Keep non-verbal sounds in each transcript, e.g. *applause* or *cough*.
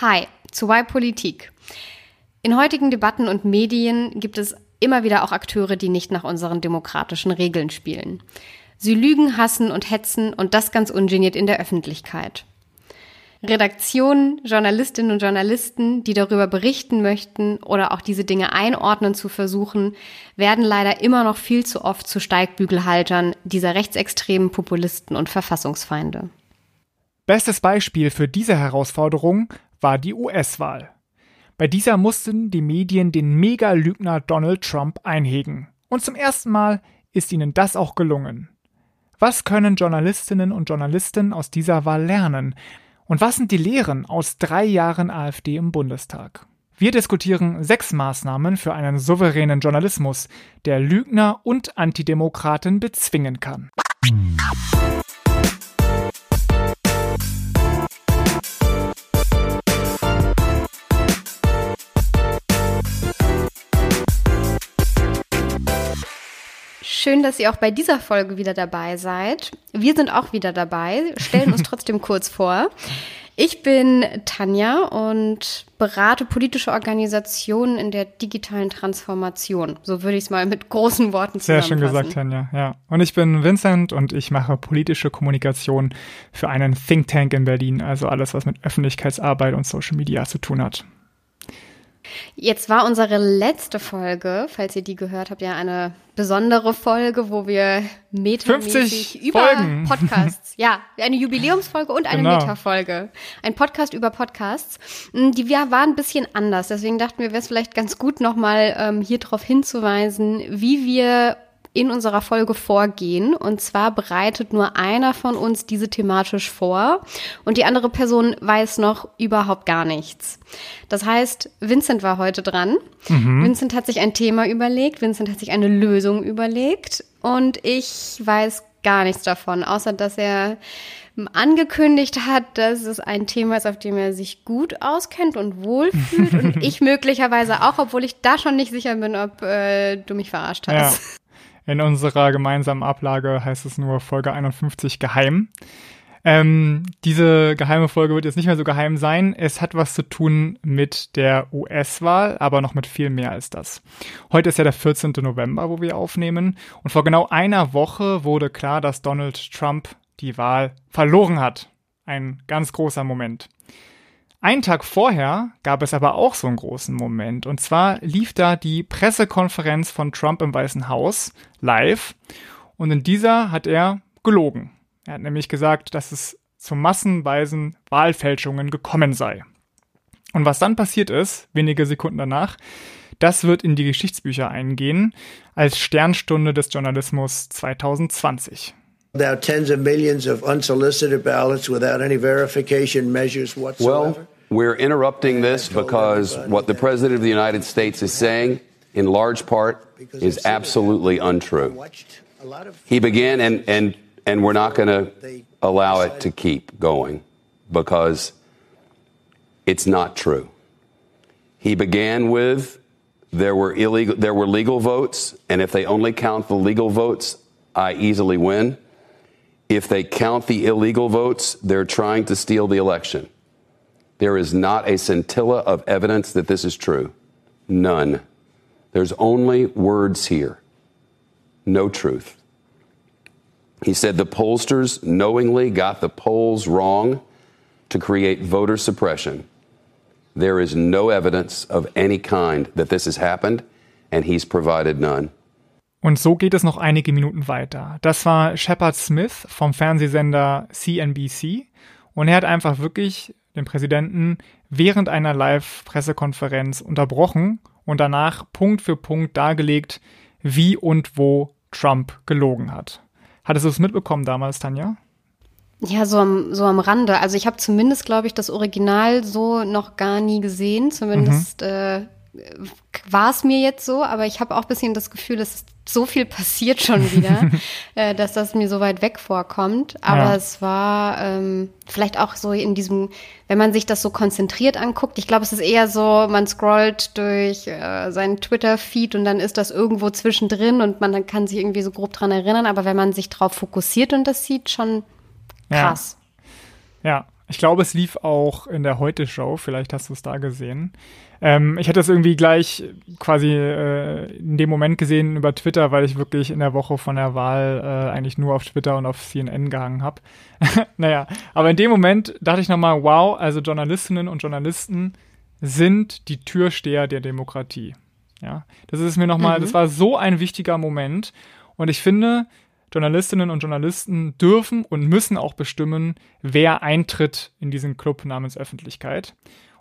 Hi, zu Why Politik. In heutigen Debatten und Medien gibt es immer wieder auch Akteure, die nicht nach unseren demokratischen Regeln spielen. Sie lügen, hassen und hetzen und das ganz ungeniert in der Öffentlichkeit. Redaktionen, Journalistinnen und Journalisten, die darüber berichten möchten oder auch diese Dinge einordnen zu versuchen, werden leider immer noch viel zu oft zu Steigbügelhaltern dieser rechtsextremen Populisten und Verfassungsfeinde. Bestes Beispiel für diese Herausforderung war die US-Wahl. Bei dieser mussten die Medien den Mega-Lügner Donald Trump einhegen. Und zum ersten Mal ist ihnen das auch gelungen. Was können Journalistinnen und Journalisten aus dieser Wahl lernen? Und was sind die Lehren aus drei Jahren AfD im Bundestag? Wir diskutieren sechs Maßnahmen für einen souveränen Journalismus, der Lügner und Antidemokraten bezwingen kann. Schön, dass ihr auch bei dieser Folge wieder dabei seid. Wir sind auch wieder dabei, stellen uns *laughs* trotzdem kurz vor. Ich bin Tanja und berate politische Organisationen in der digitalen Transformation. So würde ich es mal mit großen Worten Sehr schön gesagt, Tanja. Ja. Und ich bin Vincent und ich mache politische Kommunikation für einen Think Tank in Berlin, also alles, was mit Öffentlichkeitsarbeit und Social Media zu tun hat. Jetzt war unsere letzte Folge, falls ihr die gehört habt, ja eine besondere Folge, wo wir metamäßig über Folgen. Podcasts, ja, eine Jubiläumsfolge und eine genau. Metafolge, ein Podcast über Podcasts. Hm, die wir waren ein bisschen anders, deswegen dachten wir, wäre es vielleicht ganz gut, nochmal ähm, hier darauf hinzuweisen, wie wir in unserer Folge vorgehen. Und zwar bereitet nur einer von uns diese thematisch vor und die andere Person weiß noch überhaupt gar nichts. Das heißt, Vincent war heute dran. Mhm. Vincent hat sich ein Thema überlegt, Vincent hat sich eine Lösung überlegt und ich weiß gar nichts davon, außer dass er angekündigt hat, dass es ein Thema ist, auf dem er sich gut auskennt und wohlfühlt und *laughs* ich möglicherweise auch, obwohl ich da schon nicht sicher bin, ob äh, du mich verarscht hast. Ja. In unserer gemeinsamen Ablage heißt es nur Folge 51 geheim. Ähm, diese geheime Folge wird jetzt nicht mehr so geheim sein. Es hat was zu tun mit der US-Wahl, aber noch mit viel mehr als das. Heute ist ja der 14. November, wo wir aufnehmen. Und vor genau einer Woche wurde klar, dass Donald Trump die Wahl verloren hat. Ein ganz großer Moment. Einen Tag vorher gab es aber auch so einen großen Moment. Und zwar lief da die Pressekonferenz von Trump im Weißen Haus live. Und in dieser hat er gelogen. Er hat nämlich gesagt, dass es zu massenweisen Wahlfälschungen gekommen sei. Und was dann passiert ist, wenige Sekunden danach, das wird in die Geschichtsbücher eingehen als Sternstunde des Journalismus 2020. About tens of millions of unsolicited ballots without any verification measures whatsoever. Well, we're interrupting this because what the President of the United States is saying, in large part, is absolutely untrue. He began, and, and, and we're not going to allow it to keep going because it's not true. He began with there were illegal there were legal votes and if they only count the legal votes I easily win if they count the illegal votes, they're trying to steal the election. There is not a scintilla of evidence that this is true. None. There's only words here, no truth. He said the pollsters knowingly got the polls wrong to create voter suppression. There is no evidence of any kind that this has happened, and he's provided none. Und so geht es noch einige Minuten weiter. Das war Shepard Smith vom Fernsehsender CNBC und er hat einfach wirklich den Präsidenten während einer Live-Pressekonferenz unterbrochen und danach Punkt für Punkt dargelegt, wie und wo Trump gelogen hat. Hattest du es mitbekommen damals, Tanja? Ja, so am, so am Rande. Also ich habe zumindest, glaube ich, das Original so noch gar nie gesehen. Zumindest mhm. äh, war es mir jetzt so, aber ich habe auch ein bisschen das Gefühl, es ist so viel passiert schon wieder, *laughs* äh, dass das mir so weit weg vorkommt. Aber ja. es war ähm, vielleicht auch so in diesem, wenn man sich das so konzentriert anguckt, ich glaube, es ist eher so, man scrollt durch äh, seinen Twitter-Feed und dann ist das irgendwo zwischendrin und man kann sich irgendwie so grob dran erinnern. Aber wenn man sich drauf fokussiert und das sieht, schon krass. Ja. ja. Ich glaube, es lief auch in der Heute-Show, vielleicht hast du es da gesehen. Ähm, ich hatte es irgendwie gleich quasi äh, in dem Moment gesehen über Twitter, weil ich wirklich in der Woche von der Wahl äh, eigentlich nur auf Twitter und auf CNN gehangen habe. *laughs* naja, aber in dem Moment dachte ich nochmal, wow, also Journalistinnen und Journalisten sind die Türsteher der Demokratie. Ja, das ist mir nochmal, mhm. das war so ein wichtiger Moment. Und ich finde, Journalistinnen und Journalisten dürfen und müssen auch bestimmen, wer eintritt in diesen Club namens Öffentlichkeit.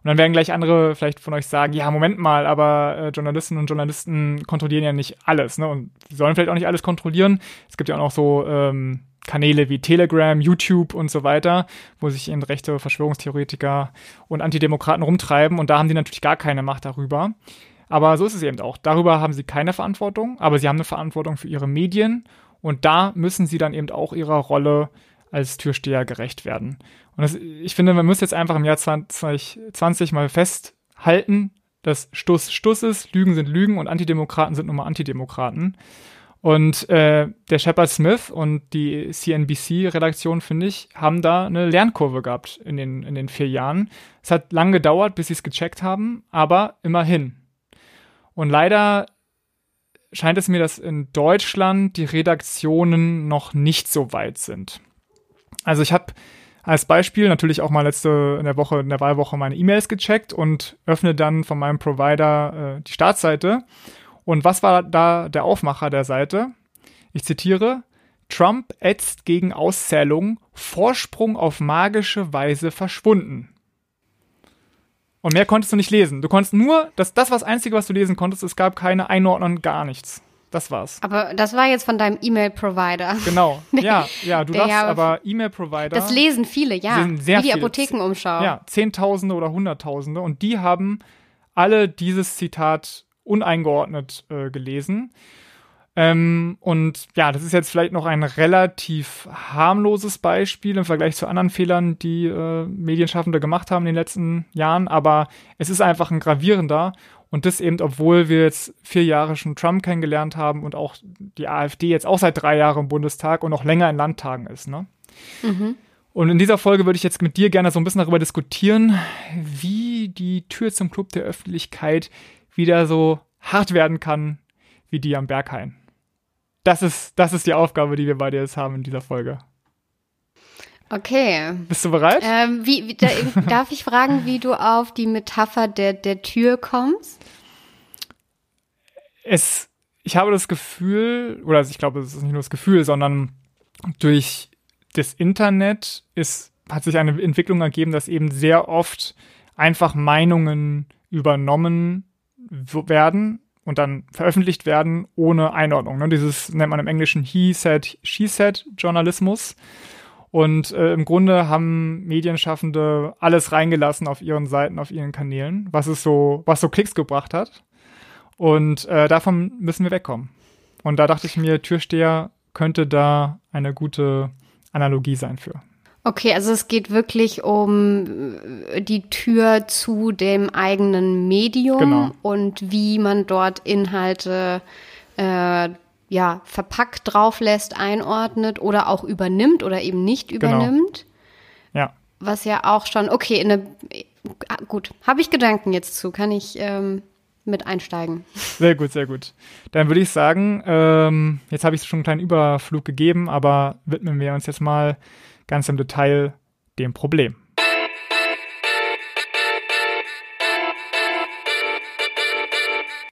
Und dann werden gleich andere vielleicht von euch sagen, ja, Moment mal, aber äh, Journalistinnen und Journalisten kontrollieren ja nicht alles, ne? Und sollen vielleicht auch nicht alles kontrollieren. Es gibt ja auch noch so ähm, Kanäle wie Telegram, YouTube und so weiter, wo sich eben rechte Verschwörungstheoretiker und Antidemokraten rumtreiben und da haben die natürlich gar keine Macht darüber. Aber so ist es eben auch. Darüber haben sie keine Verantwortung, aber sie haben eine Verantwortung für ihre Medien und da müssen sie dann eben auch ihrer Rolle als Türsteher gerecht werden. Und das, ich finde, man muss jetzt einfach im Jahr 2020 mal festhalten, dass Stuss Stuss ist, Lügen sind Lügen und Antidemokraten sind nun mal Antidemokraten. Und äh, der Shepard Smith und die CNBC-Redaktion, finde ich, haben da eine Lernkurve gehabt in den, in den vier Jahren. Es hat lang gedauert, bis sie es gecheckt haben, aber immerhin. Und leider scheint es mir, dass in Deutschland die Redaktionen noch nicht so weit sind. Also ich habe als Beispiel natürlich auch mal letzte in der Woche, in der Wahlwoche meine E-Mails gecheckt und öffne dann von meinem Provider äh, die Startseite. Und was war da der Aufmacher der Seite? Ich zitiere, Trump ätzt gegen Auszählung, Vorsprung auf magische Weise verschwunden. Und mehr konntest du nicht lesen. Du konntest nur, das, das war das Einzige, was du lesen konntest. Es gab keine Einordnung, gar nichts. Das war's. Aber das war jetzt von deinem E-Mail-Provider. Genau. *laughs* Ja, ja, du darfst aber E-Mail-Provider. Das lesen viele, ja. Lesen sehr Wie die Apothekenumschau. Ja, Zehntausende oder Hunderttausende. Und die haben alle dieses Zitat uneingeordnet äh, gelesen. Ähm, und ja, das ist jetzt vielleicht noch ein relativ harmloses Beispiel im Vergleich zu anderen Fehlern, die äh, Medienschaffende gemacht haben in den letzten Jahren, aber es ist einfach ein gravierender. Und das eben, obwohl wir jetzt vier Jahre schon Trump kennengelernt haben und auch die AfD jetzt auch seit drei Jahren im Bundestag und noch länger in Landtagen ist. Ne? Mhm. Und in dieser Folge würde ich jetzt mit dir gerne so ein bisschen darüber diskutieren, wie die Tür zum Club der Öffentlichkeit wieder so hart werden kann wie die am Berghain das ist, das ist die Aufgabe, die wir beide jetzt haben in dieser Folge. Okay. Bist du bereit? Ähm, wie, wie da, *laughs* darf ich fragen, wie du auf die Metapher der, der Tür kommst? Es, ich habe das Gefühl, oder ich glaube, es ist nicht nur das Gefühl, sondern durch das Internet ist, hat sich eine Entwicklung ergeben, dass eben sehr oft einfach Meinungen übernommen werden und dann veröffentlicht werden ohne Einordnung. Ne? Dieses nennt man im Englischen He said, She said Journalismus. Und äh, im Grunde haben Medienschaffende alles reingelassen auf ihren Seiten, auf ihren Kanälen, was es so, was so Klicks gebracht hat. Und äh, davon müssen wir wegkommen. Und da dachte ich mir, Türsteher könnte da eine gute Analogie sein für. Okay, also es geht wirklich um äh, die Tür zu dem eigenen Medium genau. und wie man dort Inhalte äh, ja verpackt drauf lässt, einordnet oder auch übernimmt oder eben nicht genau. übernimmt. Genau. Ja. Was ja auch schon, okay, in eine, gut, habe ich Gedanken jetzt zu, kann ich ähm, mit einsteigen. *laughs* Sehr gut, sehr gut. Dann würde ich sagen, ähm, jetzt habe ich schon einen kleinen Überflug gegeben, aber widmen wir uns jetzt mal ganz im Detail dem Problem.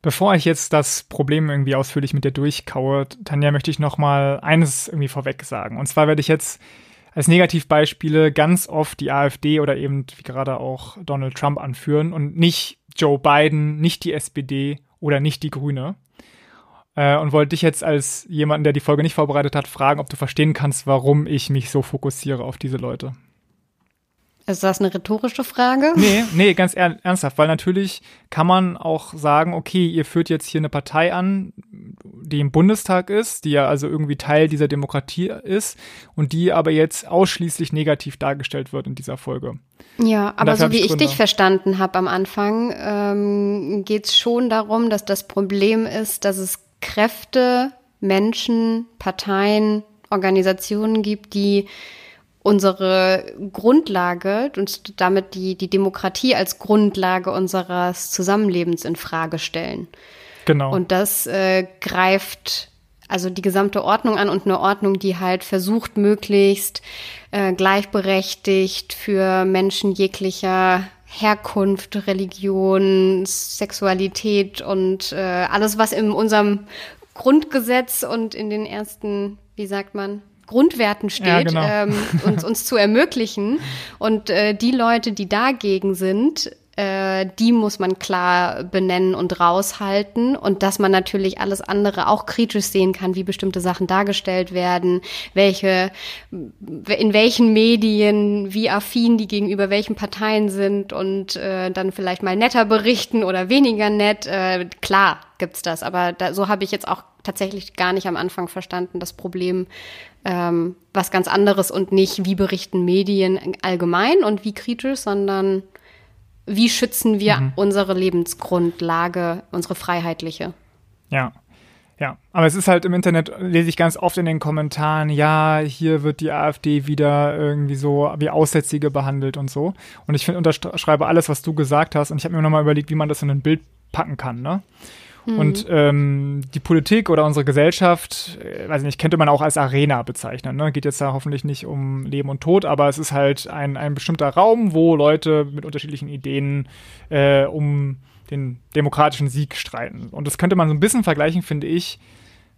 Bevor ich jetzt das Problem irgendwie ausführlich mit dir durchkaue, Tanja, möchte ich noch mal eines irgendwie vorweg sagen. Und zwar werde ich jetzt als Negativbeispiele ganz oft die AfD oder eben wie gerade auch Donald Trump anführen und nicht Joe Biden, nicht die SPD oder nicht die Grüne. Äh, und wollte dich jetzt als jemanden, der die Folge nicht vorbereitet hat, fragen, ob du verstehen kannst, warum ich mich so fokussiere auf diese Leute. Ist das eine rhetorische Frage? Nee, nee, ganz ernsthaft, weil natürlich kann man auch sagen, okay, ihr führt jetzt hier eine Partei an, die im Bundestag ist, die ja also irgendwie Teil dieser Demokratie ist und die aber jetzt ausschließlich negativ dargestellt wird in dieser Folge. Ja, aber so wie ich, ich dich verstanden habe am Anfang, ähm, geht es schon darum, dass das Problem ist, dass es Kräfte, Menschen, Parteien, Organisationen gibt, die unsere Grundlage und damit die, die Demokratie als Grundlage unseres Zusammenlebens in Frage stellen. Genau. Und das äh, greift also die gesamte Ordnung an und eine Ordnung, die halt versucht, möglichst äh, gleichberechtigt für Menschen jeglicher Herkunft, Religion, Sexualität und äh, alles, was in unserem Grundgesetz und in den ersten, wie sagt man, Grundwerten steht, ja, genau. ähm, uns, uns zu ermöglichen. Und äh, die Leute, die dagegen sind, äh, die muss man klar benennen und raushalten und dass man natürlich alles andere auch kritisch sehen kann, wie bestimmte Sachen dargestellt werden, welche, in welchen Medien, wie affin die gegenüber welchen Parteien sind und äh, dann vielleicht mal netter berichten oder weniger nett. Äh, klar gibt's das, aber da, so habe ich jetzt auch tatsächlich gar nicht am Anfang verstanden, das Problem ähm, was ganz anderes und nicht, wie berichten Medien allgemein und wie kritisch, sondern wie schützen wir mhm. unsere Lebensgrundlage, unsere freiheitliche. Ja. Ja, aber es ist halt im Internet, lese ich ganz oft in den Kommentaren, ja, hier wird die AfD wieder irgendwie so wie Aussätzige behandelt und so. Und ich finde, unterschreibe alles, was du gesagt hast. Und ich habe mir nochmal überlegt, wie man das in ein Bild packen kann, ne? Mhm. Und ähm, die Politik oder unsere Gesellschaft, äh, weiß nicht, könnte man auch als Arena bezeichnen. Ne? Geht jetzt da hoffentlich nicht um Leben und Tod, aber es ist halt ein, ein bestimmter Raum, wo Leute mit unterschiedlichen Ideen äh, um den demokratischen Sieg streiten. Und das könnte man so ein bisschen vergleichen, finde ich,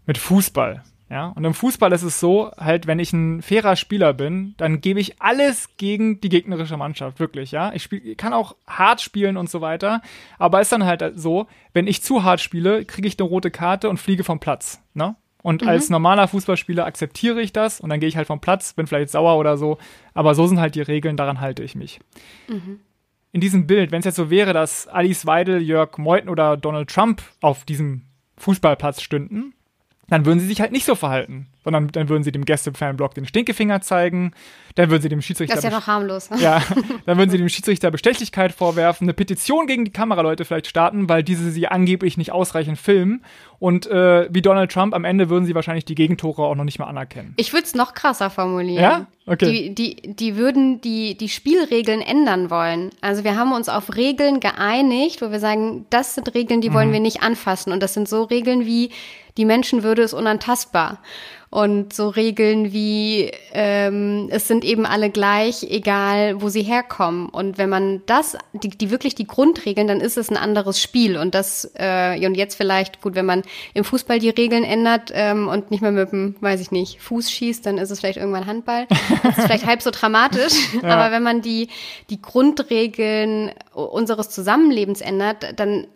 mit Fußball. Ja, und im Fußball ist es so, halt, wenn ich ein fairer Spieler bin, dann gebe ich alles gegen die gegnerische Mannschaft, wirklich, ja. Ich spiel, kann auch hart spielen und so weiter, aber ist dann halt so, wenn ich zu hart spiele, kriege ich eine rote Karte und fliege vom Platz, ne? Und mhm. als normaler Fußballspieler akzeptiere ich das und dann gehe ich halt vom Platz, bin vielleicht sauer oder so, aber so sind halt die Regeln, daran halte ich mich. Mhm. In diesem Bild, wenn es jetzt so wäre, dass Alice Weidel, Jörg Meuthen oder Donald Trump auf diesem Fußballplatz stünden, dann würden sie sich halt nicht so verhalten, sondern dann würden sie dem Gäste-Fanblock den Stinkefinger zeigen, dann würden sie dem Schiedsrichter. Das ist ja noch harmlos. Ne? *laughs* Ja, dann würden sie *laughs* dem Schiedsrichter Bestechlichkeit vorwerfen, eine Petition gegen die Kameraleute vielleicht starten, weil diese sie angeblich nicht ausreichend filmen. Und äh, wie Donald Trump, am Ende würden sie wahrscheinlich die Gegentore auch noch nicht mal anerkennen. Ich würde es noch krasser formulieren. Ja? Okay. Die, die, die würden die, die Spielregeln ändern wollen. Also wir haben uns auf Regeln geeinigt, wo wir sagen, das sind Regeln, die mhm. wollen wir nicht anfassen. Und das sind so Regeln wie, die Menschenwürde ist unantastbar. Und so Regeln wie, ähm, es sind eben alle gleich, egal wo sie herkommen. Und wenn man das, die, die wirklich die Grundregeln, dann ist es ein anderes Spiel. Und das, äh, und jetzt vielleicht, gut, wenn man im Fußball die Regeln ändert ähm, und nicht mehr mit dem, weiß ich nicht, Fuß schießt, dann ist es vielleicht irgendwann Handball. Das ist vielleicht halb so dramatisch. *laughs* *laughs* Ja. Aber wenn man die, die Grundregeln unseres Zusammenlebens ändert, dann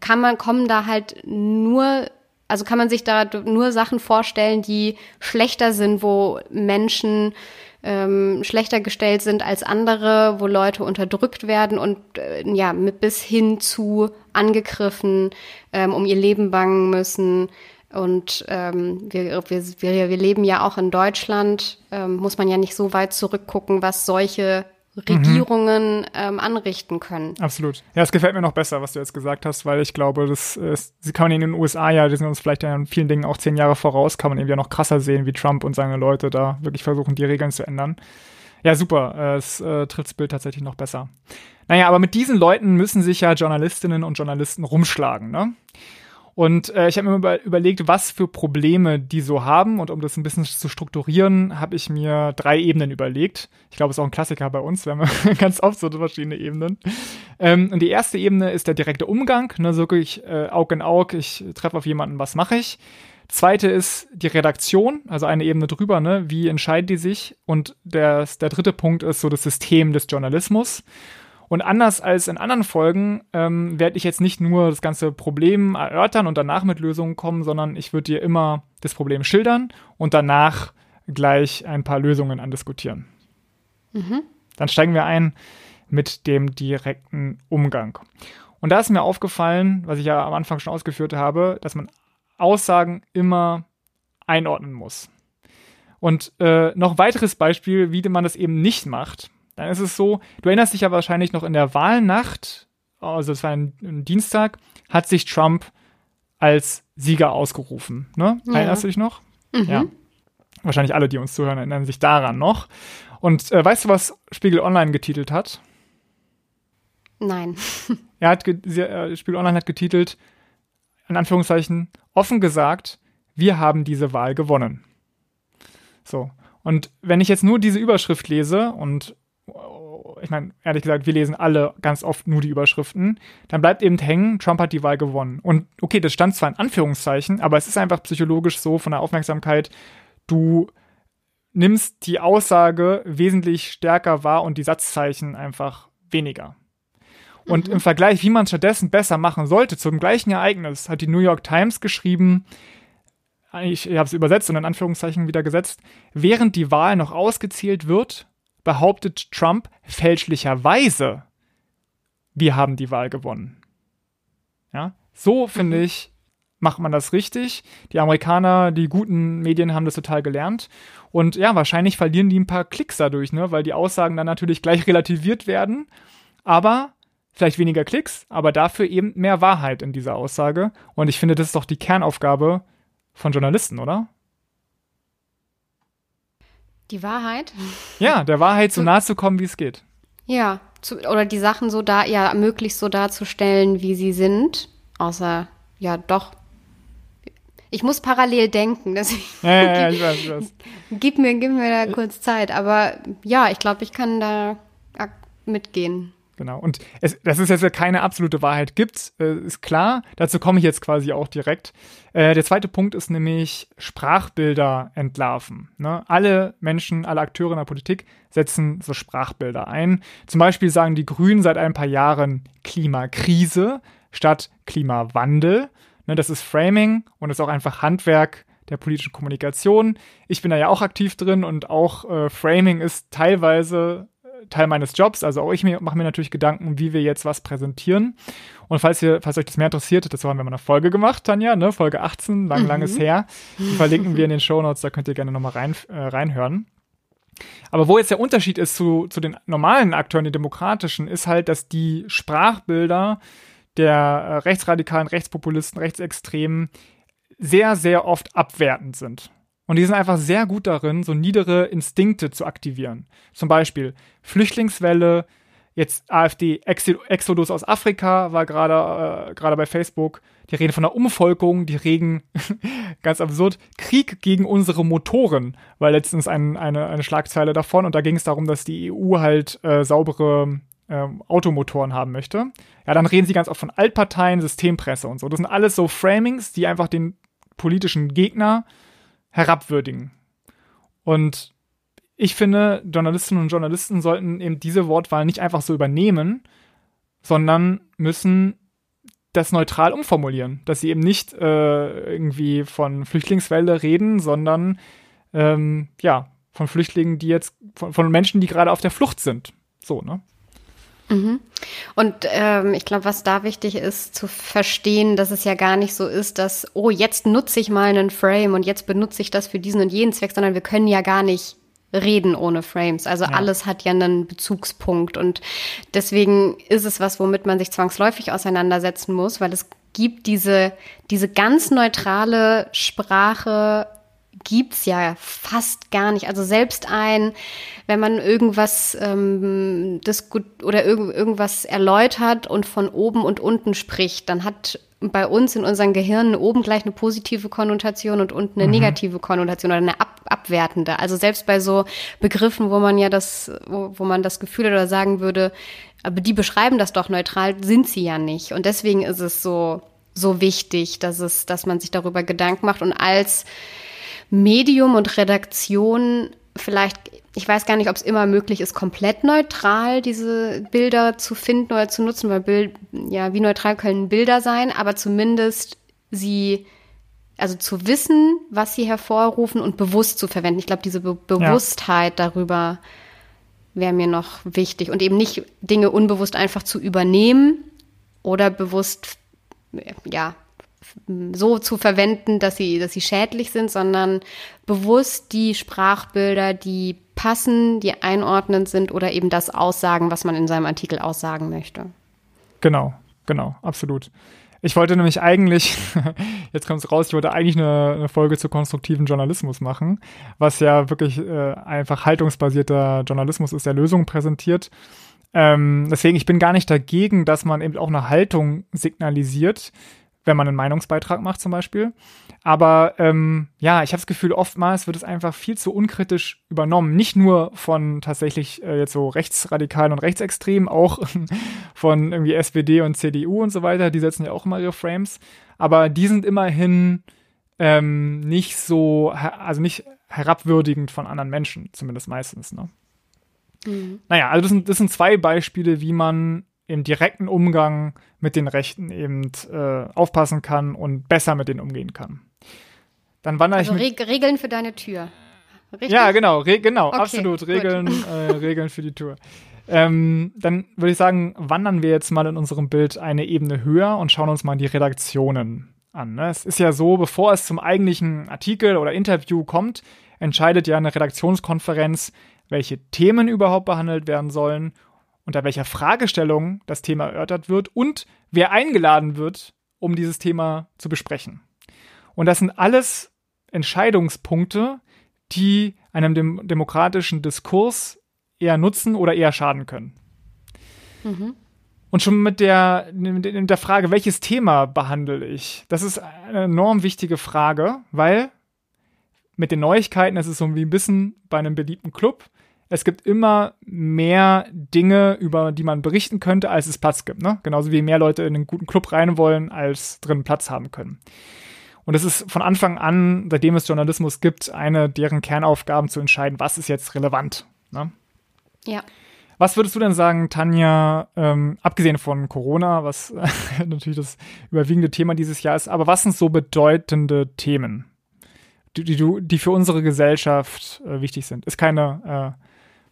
kann man, kommen da halt nur also kann man sich da nur Sachen vorstellen, die schlechter sind, wo Menschen ähm, schlechter gestellt sind als andere, wo Leute unterdrückt werden und äh, ja, mit bis hin zu angegriffen, ähm, um ihr Leben bangen müssen. Und ähm, wir, wir, wir, leben ja auch in Deutschland, ähm, muss man ja nicht so weit zurückgucken, was solche Regierungen mhm. ähm, anrichten können. Absolut. Ja, es gefällt mir noch besser, was du jetzt gesagt hast, weil ich glaube, das ist, sie kann man in den USA ja, die sind uns vielleicht in vielen Dingen auch zehn Jahre voraus, kann man eben ja noch krasser sehen, wie Trump und seine Leute da wirklich versuchen, die Regeln zu ändern. Ja, super. Äh, es äh, trifft das Bild tatsächlich noch besser. Naja, aber mit diesen Leuten müssen sich ja Journalistinnen und Journalisten rumschlagen, ne? Und äh, ich habe mir über, überlegt, was für Probleme die so haben. Und um das ein bisschen zu strukturieren, habe ich mir drei Ebenen überlegt. Ich glaube, es ist auch ein Klassiker bei uns. Wir haben *laughs* ganz oft so verschiedene Ebenen. Ähm, und die erste Ebene ist der direkte Umgang. Ne, so wirklich äh, Aug in Aug. Ich treffe auf jemanden, was mache ich? Zweite ist die Redaktion, also eine Ebene drüber, ne? Wie entscheiden die sich? Und der, der dritte Punkt ist so das System des Journalismus. Und anders als in anderen Folgen ähm, werde ich jetzt nicht nur das ganze Problem erörtern und danach mit Lösungen kommen, sondern ich würde dir immer das Problem schildern und danach gleich ein paar Lösungen andiskutieren. Mhm. Dann steigen wir ein mit dem direkten Umgang. Und da ist mir aufgefallen, was ich ja am Anfang schon ausgeführt habe, dass man Aussagen immer einordnen muss. Und äh, noch weiteres Beispiel, wie man das eben nicht macht, dann ist es so, du erinnerst dich ja wahrscheinlich noch in der Wahlnacht, also es war ein, ein Dienstag, hat sich Trump als Sieger ausgerufen. Ne? Ja. Erinnerst du dich noch? Mhm. Ja. Wahrscheinlich alle, die uns zuhören, erinnern sich daran noch. Und äh, weißt du, was Spiegel Online getitelt hat? Nein. *laughs* er hat äh, Spiegel Online hat getitelt, in Anführungszeichen, offen gesagt, wir haben diese Wahl gewonnen. So. Und wenn ich jetzt nur diese Überschrift lese und ich meine, ehrlich gesagt, wir lesen alle ganz oft nur die Überschriften, dann bleibt eben hängen, Trump hat die Wahl gewonnen. Und okay, das stand zwar in Anführungszeichen, aber es ist einfach psychologisch so von der Aufmerksamkeit, du nimmst die Aussage wesentlich stärker wahr und die Satzzeichen einfach weniger. Und mhm. im Vergleich, wie man stattdessen besser machen sollte, zum gleichen Ereignis hat die New York Times geschrieben, ich habe es übersetzt und in Anführungszeichen wieder gesetzt, während die Wahl noch ausgezählt wird, behauptet Trump fälschlicherweise, wir haben die Wahl gewonnen. Ja, so finde mhm. ich, macht man das richtig. Die Amerikaner, die guten Medien haben das total gelernt. Und ja, wahrscheinlich verlieren die ein paar Klicks dadurch, ne? weil die Aussagen dann natürlich gleich *laughs* relativiert werden. Aber vielleicht weniger Klicks, aber dafür eben mehr Wahrheit in dieser Aussage. Und ich finde, das ist doch die Kernaufgabe von Journalisten, oder? Die Wahrheit? Ja, der Wahrheit so nah zu kommen, wie es geht. Ja, zu, oder die Sachen so da, ja, möglichst so darzustellen, wie sie sind. Außer, ja, doch. Ich muss parallel denken, deswegen. Ja, ja, ja, ich weiß, ich weiß. *laughs* Gib mir, gib mir da kurz Zeit. Aber ja, ich glaube, ich kann da mitgehen. Genau. Und es, dass es jetzt keine absolute Wahrheit gibt, äh, ist klar. Dazu komme ich jetzt quasi auch direkt. Äh, der zweite Punkt ist nämlich Sprachbilder entlarven. Ne? Alle Menschen, alle Akteure in der Politik setzen so Sprachbilder ein. Zum Beispiel sagen die Grünen seit ein paar Jahren Klimakrise statt Klimawandel. Ne, das ist Framing und ist auch einfach Handwerk der politischen Kommunikation. Ich bin da ja auch aktiv drin und auch äh, Framing ist teilweise Teil meines Jobs. Also auch ich mache mir natürlich Gedanken, wie wir jetzt was präsentieren. Und falls ihr, falls euch das mehr interessiert, das haben wir mal eine Folge gemacht, Tanja, ne? Folge 18, lang, mhm. langes her. Die verlinken wir in den Show Notes, da könnt ihr gerne nochmal rein, äh, reinhören. Aber wo jetzt der Unterschied ist zu, zu den normalen Akteuren, den demokratischen, ist halt, dass die Sprachbilder der äh, rechtsradikalen, Rechtspopulisten, Rechtsextremen sehr, sehr oft abwertend sind. Und die sind einfach sehr gut darin, so niedere Instinkte zu aktivieren. Zum Beispiel Flüchtlingswelle, jetzt AfD Exodus aus Afrika war gerade äh, gerade bei Facebook. Die reden von der Umvolkung, die reden *laughs* ganz absurd Krieg gegen unsere Motoren, weil letztens ein, eine, eine Schlagzeile davon und da ging es darum, dass die EU halt äh, saubere äh, Automotoren haben möchte. Ja, dann reden sie ganz oft von Altparteien, Systempresse und so. Das sind alles so Framings, die einfach den politischen Gegner herabwürdigen. Und ich finde, Journalistinnen und Journalisten sollten eben diese Wortwahl nicht einfach so übernehmen, sondern müssen das neutral umformulieren, dass sie eben nicht äh, irgendwie von Flüchtlingswelle reden, sondern ähm, ja von Flüchtlingen, die jetzt von, von Menschen, die gerade auf der Flucht sind. So ne? Mhm. Und ähm, ich glaube, was da wichtig ist, zu verstehen, dass es ja gar nicht so ist, dass, oh, jetzt nutze ich mal einen Frame und jetzt benutze ich das für diesen und jenen Zweck, sondern wir können ja gar nicht reden ohne Frames. Also ja. alles hat ja einen Bezugspunkt und deswegen ist es was, womit man sich zwangsläufig auseinandersetzen muss, weil es gibt diese, diese ganz neutrale Sprache gibt's ja fast gar nicht. Also selbst ein, wenn man irgendwas ähm, das gut oder irg irgendwas erläutert und von oben und unten spricht, dann hat bei uns in unseren Gehirnen oben gleich eine positive Konnotation und unten eine mhm. negative Konnotation oder eine ab abwertende. Also selbst bei so Begriffen, wo man ja das, wo, wo man das Gefühl oder sagen würde, aber die beschreiben das doch neutral, sind sie ja nicht. Und deswegen ist es so so wichtig, dass es, dass man sich darüber Gedanken macht und als Medium und Redaktion vielleicht, ich weiß gar nicht, ob es immer möglich ist, komplett neutral diese Bilder zu finden oder zu nutzen, weil Bild, ja, wie neutral können Bilder sein, aber zumindest sie, also zu wissen, was sie hervorrufen und bewusst zu verwenden. Ich glaube, diese Be Bewusstheit ja. darüber wäre mir noch wichtig und eben nicht Dinge unbewusst einfach zu übernehmen oder bewusst, ja, so zu verwenden, dass sie, dass sie schädlich sind, sondern bewusst die Sprachbilder, die passen, die einordnend sind oder eben das aussagen, was man in seinem Artikel aussagen möchte. Genau, genau, absolut. Ich wollte nämlich eigentlich, *laughs* jetzt kommt es raus, ich wollte eigentlich eine, eine, Folge zu konstruktiven Journalismus machen, was ja wirklich äh, einfach haltungsbasierter Journalismus ist, der Lösungen präsentiert. Ähm, deswegen, ich bin gar nicht dagegen, dass man eben auch eine Haltung signalisiert, wenn man einen Meinungsbeitrag macht zum Beispiel. Aber ähm, ja, ich habe das Gefühl, oftmals wird es einfach viel zu unkritisch übernommen. Nicht nur von tatsächlich äh, jetzt so Rechtsradikalen und Rechtsextremen, auch *laughs* von irgendwie SPD und CDU und so weiter. Die setzen ja auch immer ihre Frames. Aber die sind immerhin ähm, nicht so, also nicht herabwürdigend von anderen Menschen, zumindest meistens. Ne? Mhm. Naja, also das sind, das sind zwei Beispiele, wie man im direkten Umgang mit den Rechten eben äh, aufpassen kann und besser mit denen umgehen kann. Dann wandere also ich. Reg Regeln für deine Tür. Richtig? Ja, genau, Re genau, okay, absolut. Regeln, *laughs* äh, Regeln für die Tür. Ähm, dann würde ich sagen, wandern wir jetzt mal in unserem Bild eine Ebene höher und schauen uns mal die Redaktionen an. Ne? Es ist ja so, bevor es zum eigentlichen Artikel oder Interview kommt, entscheidet ja eine Redaktionskonferenz, welche Themen überhaupt behandelt werden sollen, unter welcher Fragestellung das Thema erörtert wird und wer eingeladen wird, um dieses Thema zu besprechen. Und das sind alles Entscheidungspunkte, die einem dem demokratischen Diskurs eher nutzen oder eher schaden können. Mhm. Und schon mit der, mit der Frage, welches Thema behandle ich? Das ist eine enorm wichtige Frage, weil mit den Neuigkeiten ist es so wie ein bisschen bei einem beliebten Club es gibt immer mehr Dinge, über die man berichten könnte, als es Platz gibt. Ne? Genauso wie mehr Leute in einen guten Club rein wollen, als drin Platz haben können. Und es ist von Anfang an, seitdem es Journalismus gibt, eine deren Kernaufgaben zu entscheiden, was ist jetzt relevant. Ne? Ja. Was würdest du denn sagen, Tanja, ähm, abgesehen von Corona, was *laughs* natürlich das überwiegende Thema dieses Jahr ist, aber was sind so bedeutende Themen, die, die, die für unsere Gesellschaft äh, wichtig sind? Ist keine äh,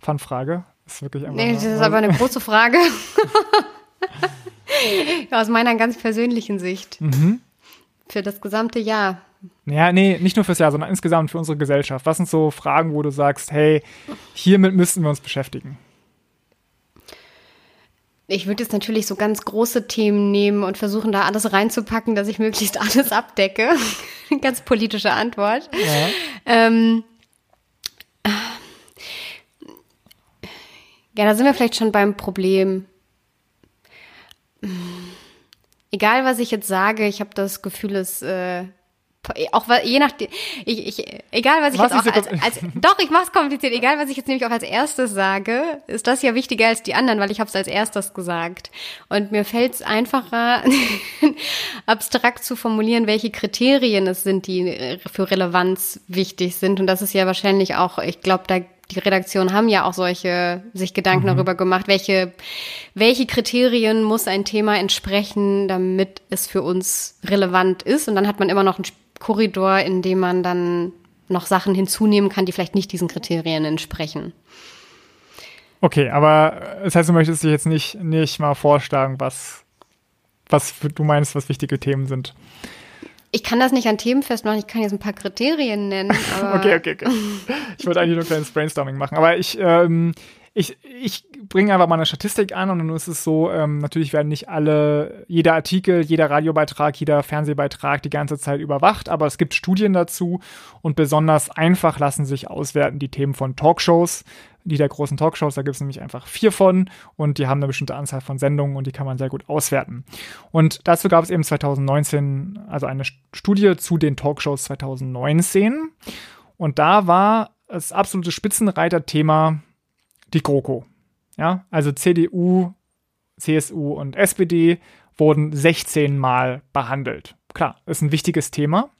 Fun-Frage. Ist wirklich einfach. Nee, das ist aber eine *laughs* große Frage. aus meiner ganz persönlichen Sicht. Mhm. Für das gesamte Jahr. Ja, nee, nicht nur fürs Jahr, sondern insgesamt für unsere Gesellschaft. Was sind so Fragen, wo du sagst, hey, hiermit müssten wir uns beschäftigen? Ich würde jetzt natürlich so ganz große Themen nehmen und versuchen, da alles reinzupacken, dass ich möglichst *laughs* alles abdecke. ganz politische Antwort. Ja. Ähm, Ja, da sind wir vielleicht schon beim Problem. Egal, was ich jetzt sage, ich habe das Gefühl, es äh, auch je nachdem, ich, ich, egal was ich was jetzt auch als, als, doch, ich mach's kompliziert, egal was ich jetzt nämlich auch als erstes sage, ist das ja wichtiger als die anderen, weil ich habe es als erstes gesagt. Und mir fällt es einfacher, *laughs* abstrakt zu formulieren, welche Kriterien es sind, die für Relevanz wichtig sind. Und das ist ja wahrscheinlich auch, ich glaube, da die Redaktion haben ja auch solche sich Gedanken mhm. darüber gemacht, welche, welche Kriterien muss ein Thema entsprechen, damit es für uns relevant ist. Und dann hat man immer noch einen Korridor, in dem man dann noch Sachen hinzunehmen kann, die vielleicht nicht diesen Kriterien entsprechen. Okay, aber das heißt, du möchtest dich jetzt nicht, nicht mal vorschlagen, was, was du meinst, was wichtige Themen sind. Ich kann das nicht an Themen festmachen, ich kann jetzt ein paar Kriterien nennen. *laughs* okay, okay, okay. Ich wollte eigentlich nur ein kleines Brainstorming machen, aber ich, ähm, ich, ich bringe einfach mal eine Statistik an und dann ist es so, ähm, natürlich werden nicht alle, jeder Artikel, jeder Radiobeitrag, jeder Fernsehbeitrag die ganze Zeit überwacht, aber es gibt Studien dazu und besonders einfach lassen sich auswerten die Themen von Talkshows, die der großen Talkshows, da gibt es nämlich einfach vier von und die haben eine bestimmte Anzahl von Sendungen und die kann man sehr gut auswerten. Und dazu gab es eben 2019, also eine Studie zu den Talkshows 2019 und da war das absolute Spitzenreiter-Thema die GroKo. Ja, also CDU, CSU und SPD wurden 16 Mal behandelt. Klar, ist ein wichtiges Thema,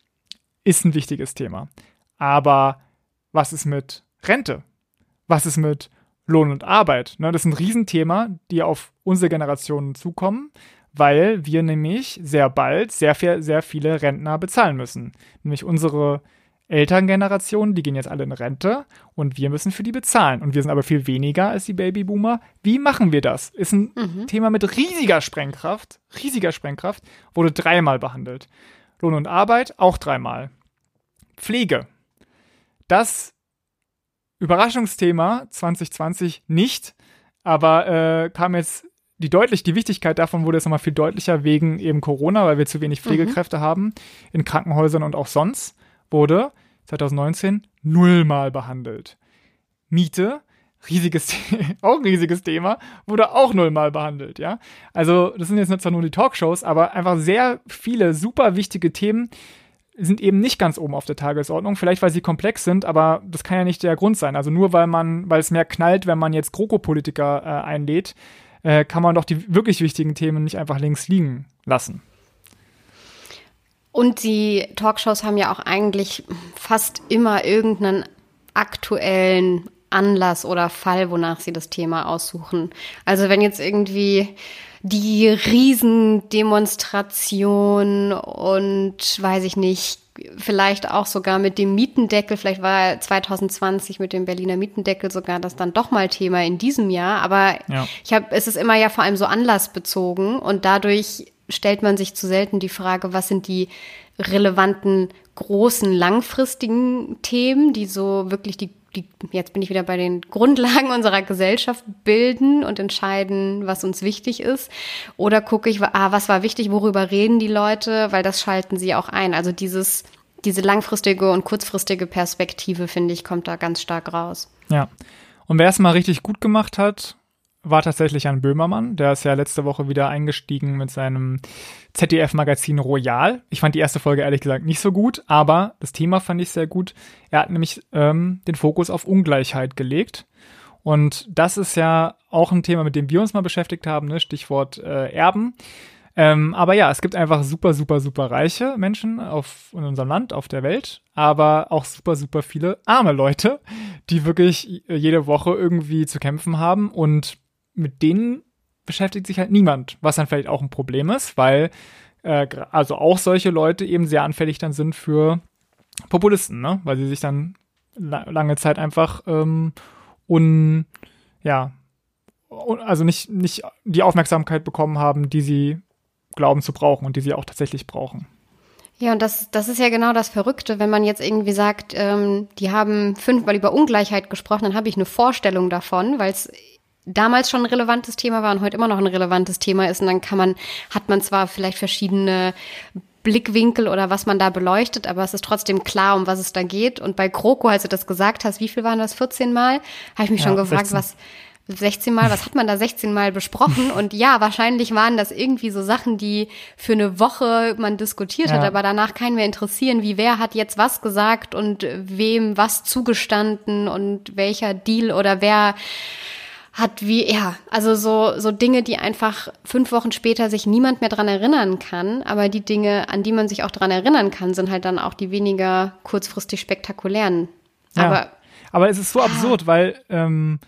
ist ein wichtiges Thema. Aber was ist mit Rente? Was ist mit Lohn und Arbeit? Ne, das ist ein Riesenthema, die auf unsere Generationen zukommen, weil wir nämlich sehr bald sehr, sehr viele Rentner bezahlen müssen. Nämlich unsere Elterngeneration, die gehen jetzt alle in Rente und wir müssen für die bezahlen. Und wir sind aber viel weniger als die Babyboomer. Wie machen wir das? Ist ein mhm. Thema mit riesiger Sprengkraft, riesiger Sprengkraft, wurde dreimal behandelt. Lohn und Arbeit auch dreimal. Pflege. Das Überraschungsthema 2020 nicht, aber äh, kam jetzt die deutlich, die Wichtigkeit davon wurde jetzt nochmal viel deutlicher wegen eben Corona, weil wir zu wenig Pflegekräfte mhm. haben in Krankenhäusern und auch sonst, wurde 2019 nullmal behandelt. Miete, riesiges, *laughs* auch ein riesiges Thema, wurde auch nullmal behandelt, ja. Also, das sind jetzt nicht nur die Talkshows, aber einfach sehr viele super wichtige Themen, sind eben nicht ganz oben auf der Tagesordnung. Vielleicht, weil sie komplex sind, aber das kann ja nicht der Grund sein. Also nur weil man, weil es mehr knallt, wenn man jetzt GroKo-Politiker äh, einlädt, äh, kann man doch die wirklich wichtigen Themen nicht einfach links liegen lassen. Und die Talkshows haben ja auch eigentlich fast immer irgendeinen aktuellen Anlass oder Fall, wonach sie das Thema aussuchen. Also wenn jetzt irgendwie die Riesendemonstration und weiß ich nicht, vielleicht auch sogar mit dem Mietendeckel, vielleicht war 2020 mit dem Berliner Mietendeckel sogar das dann doch mal Thema in diesem Jahr, aber ja. ich habe es ist immer ja vor allem so anlassbezogen und dadurch stellt man sich zu selten die Frage, was sind die relevanten großen langfristigen Themen, die so wirklich die die, jetzt bin ich wieder bei den Grundlagen *laughs* unserer Gesellschaft bilden und entscheiden, was uns wichtig ist. Oder gucke ich, ah, was war wichtig, worüber reden die Leute, weil das schalten sie auch ein. Also dieses, diese langfristige und kurzfristige Perspektive, finde ich, kommt da ganz stark raus. Ja. Und wer es mal richtig gut gemacht hat, war tatsächlich Jan Böhmermann. Der ist ja letzte Woche wieder eingestiegen mit seinem ZDF-Magazin Royal. Ich fand die erste Folge ehrlich gesagt nicht so gut, aber das Thema fand ich sehr gut. Er hat nämlich ähm, den Fokus auf Ungleichheit gelegt. Und das ist ja auch ein Thema, mit dem wir uns mal beschäftigt haben, ne? Stichwort äh, Erben. Ähm, aber ja, es gibt einfach super, super, super reiche Menschen auf, in unserem Land, auf der Welt, aber auch super, super viele arme Leute, die wirklich jede Woche irgendwie zu kämpfen haben und mit denen beschäftigt sich halt niemand, was dann vielleicht auch ein Problem ist, weil äh, also auch solche Leute eben sehr anfällig dann sind für Populisten, ne? weil sie sich dann la lange Zeit einfach ähm, un, ja, also nicht, nicht die Aufmerksamkeit bekommen haben, die sie glauben zu brauchen und die sie auch tatsächlich brauchen. Ja, und das, das ist ja genau das Verrückte, wenn man jetzt irgendwie sagt, ähm, die haben fünfmal über Ungleichheit gesprochen, dann habe ich eine Vorstellung davon, weil es damals schon ein relevantes Thema war und heute immer noch ein relevantes Thema ist. Und dann kann man, hat man zwar vielleicht verschiedene Blickwinkel oder was man da beleuchtet, aber es ist trotzdem klar, um was es da geht. Und bei GroKo, als du das gesagt hast, wie viel waren das? 14 Mal? Habe ich mich ja, schon gefragt, 16. was 16 Mal, was hat man da 16 Mal besprochen? *laughs* Und ja, wahrscheinlich waren das irgendwie so Sachen, die für eine Woche man diskutiert ja. hat, aber danach keinen mehr interessieren, wie wer hat jetzt was gesagt und wem was zugestanden und welcher Deal oder wer hat wie, ja, also so, so Dinge, die einfach fünf Wochen später sich niemand mehr dran erinnern kann. Aber die Dinge, an die man sich auch dran erinnern kann, sind halt dann auch die weniger kurzfristig spektakulären. Ja, aber, aber es ist so absurd, weil, ähm,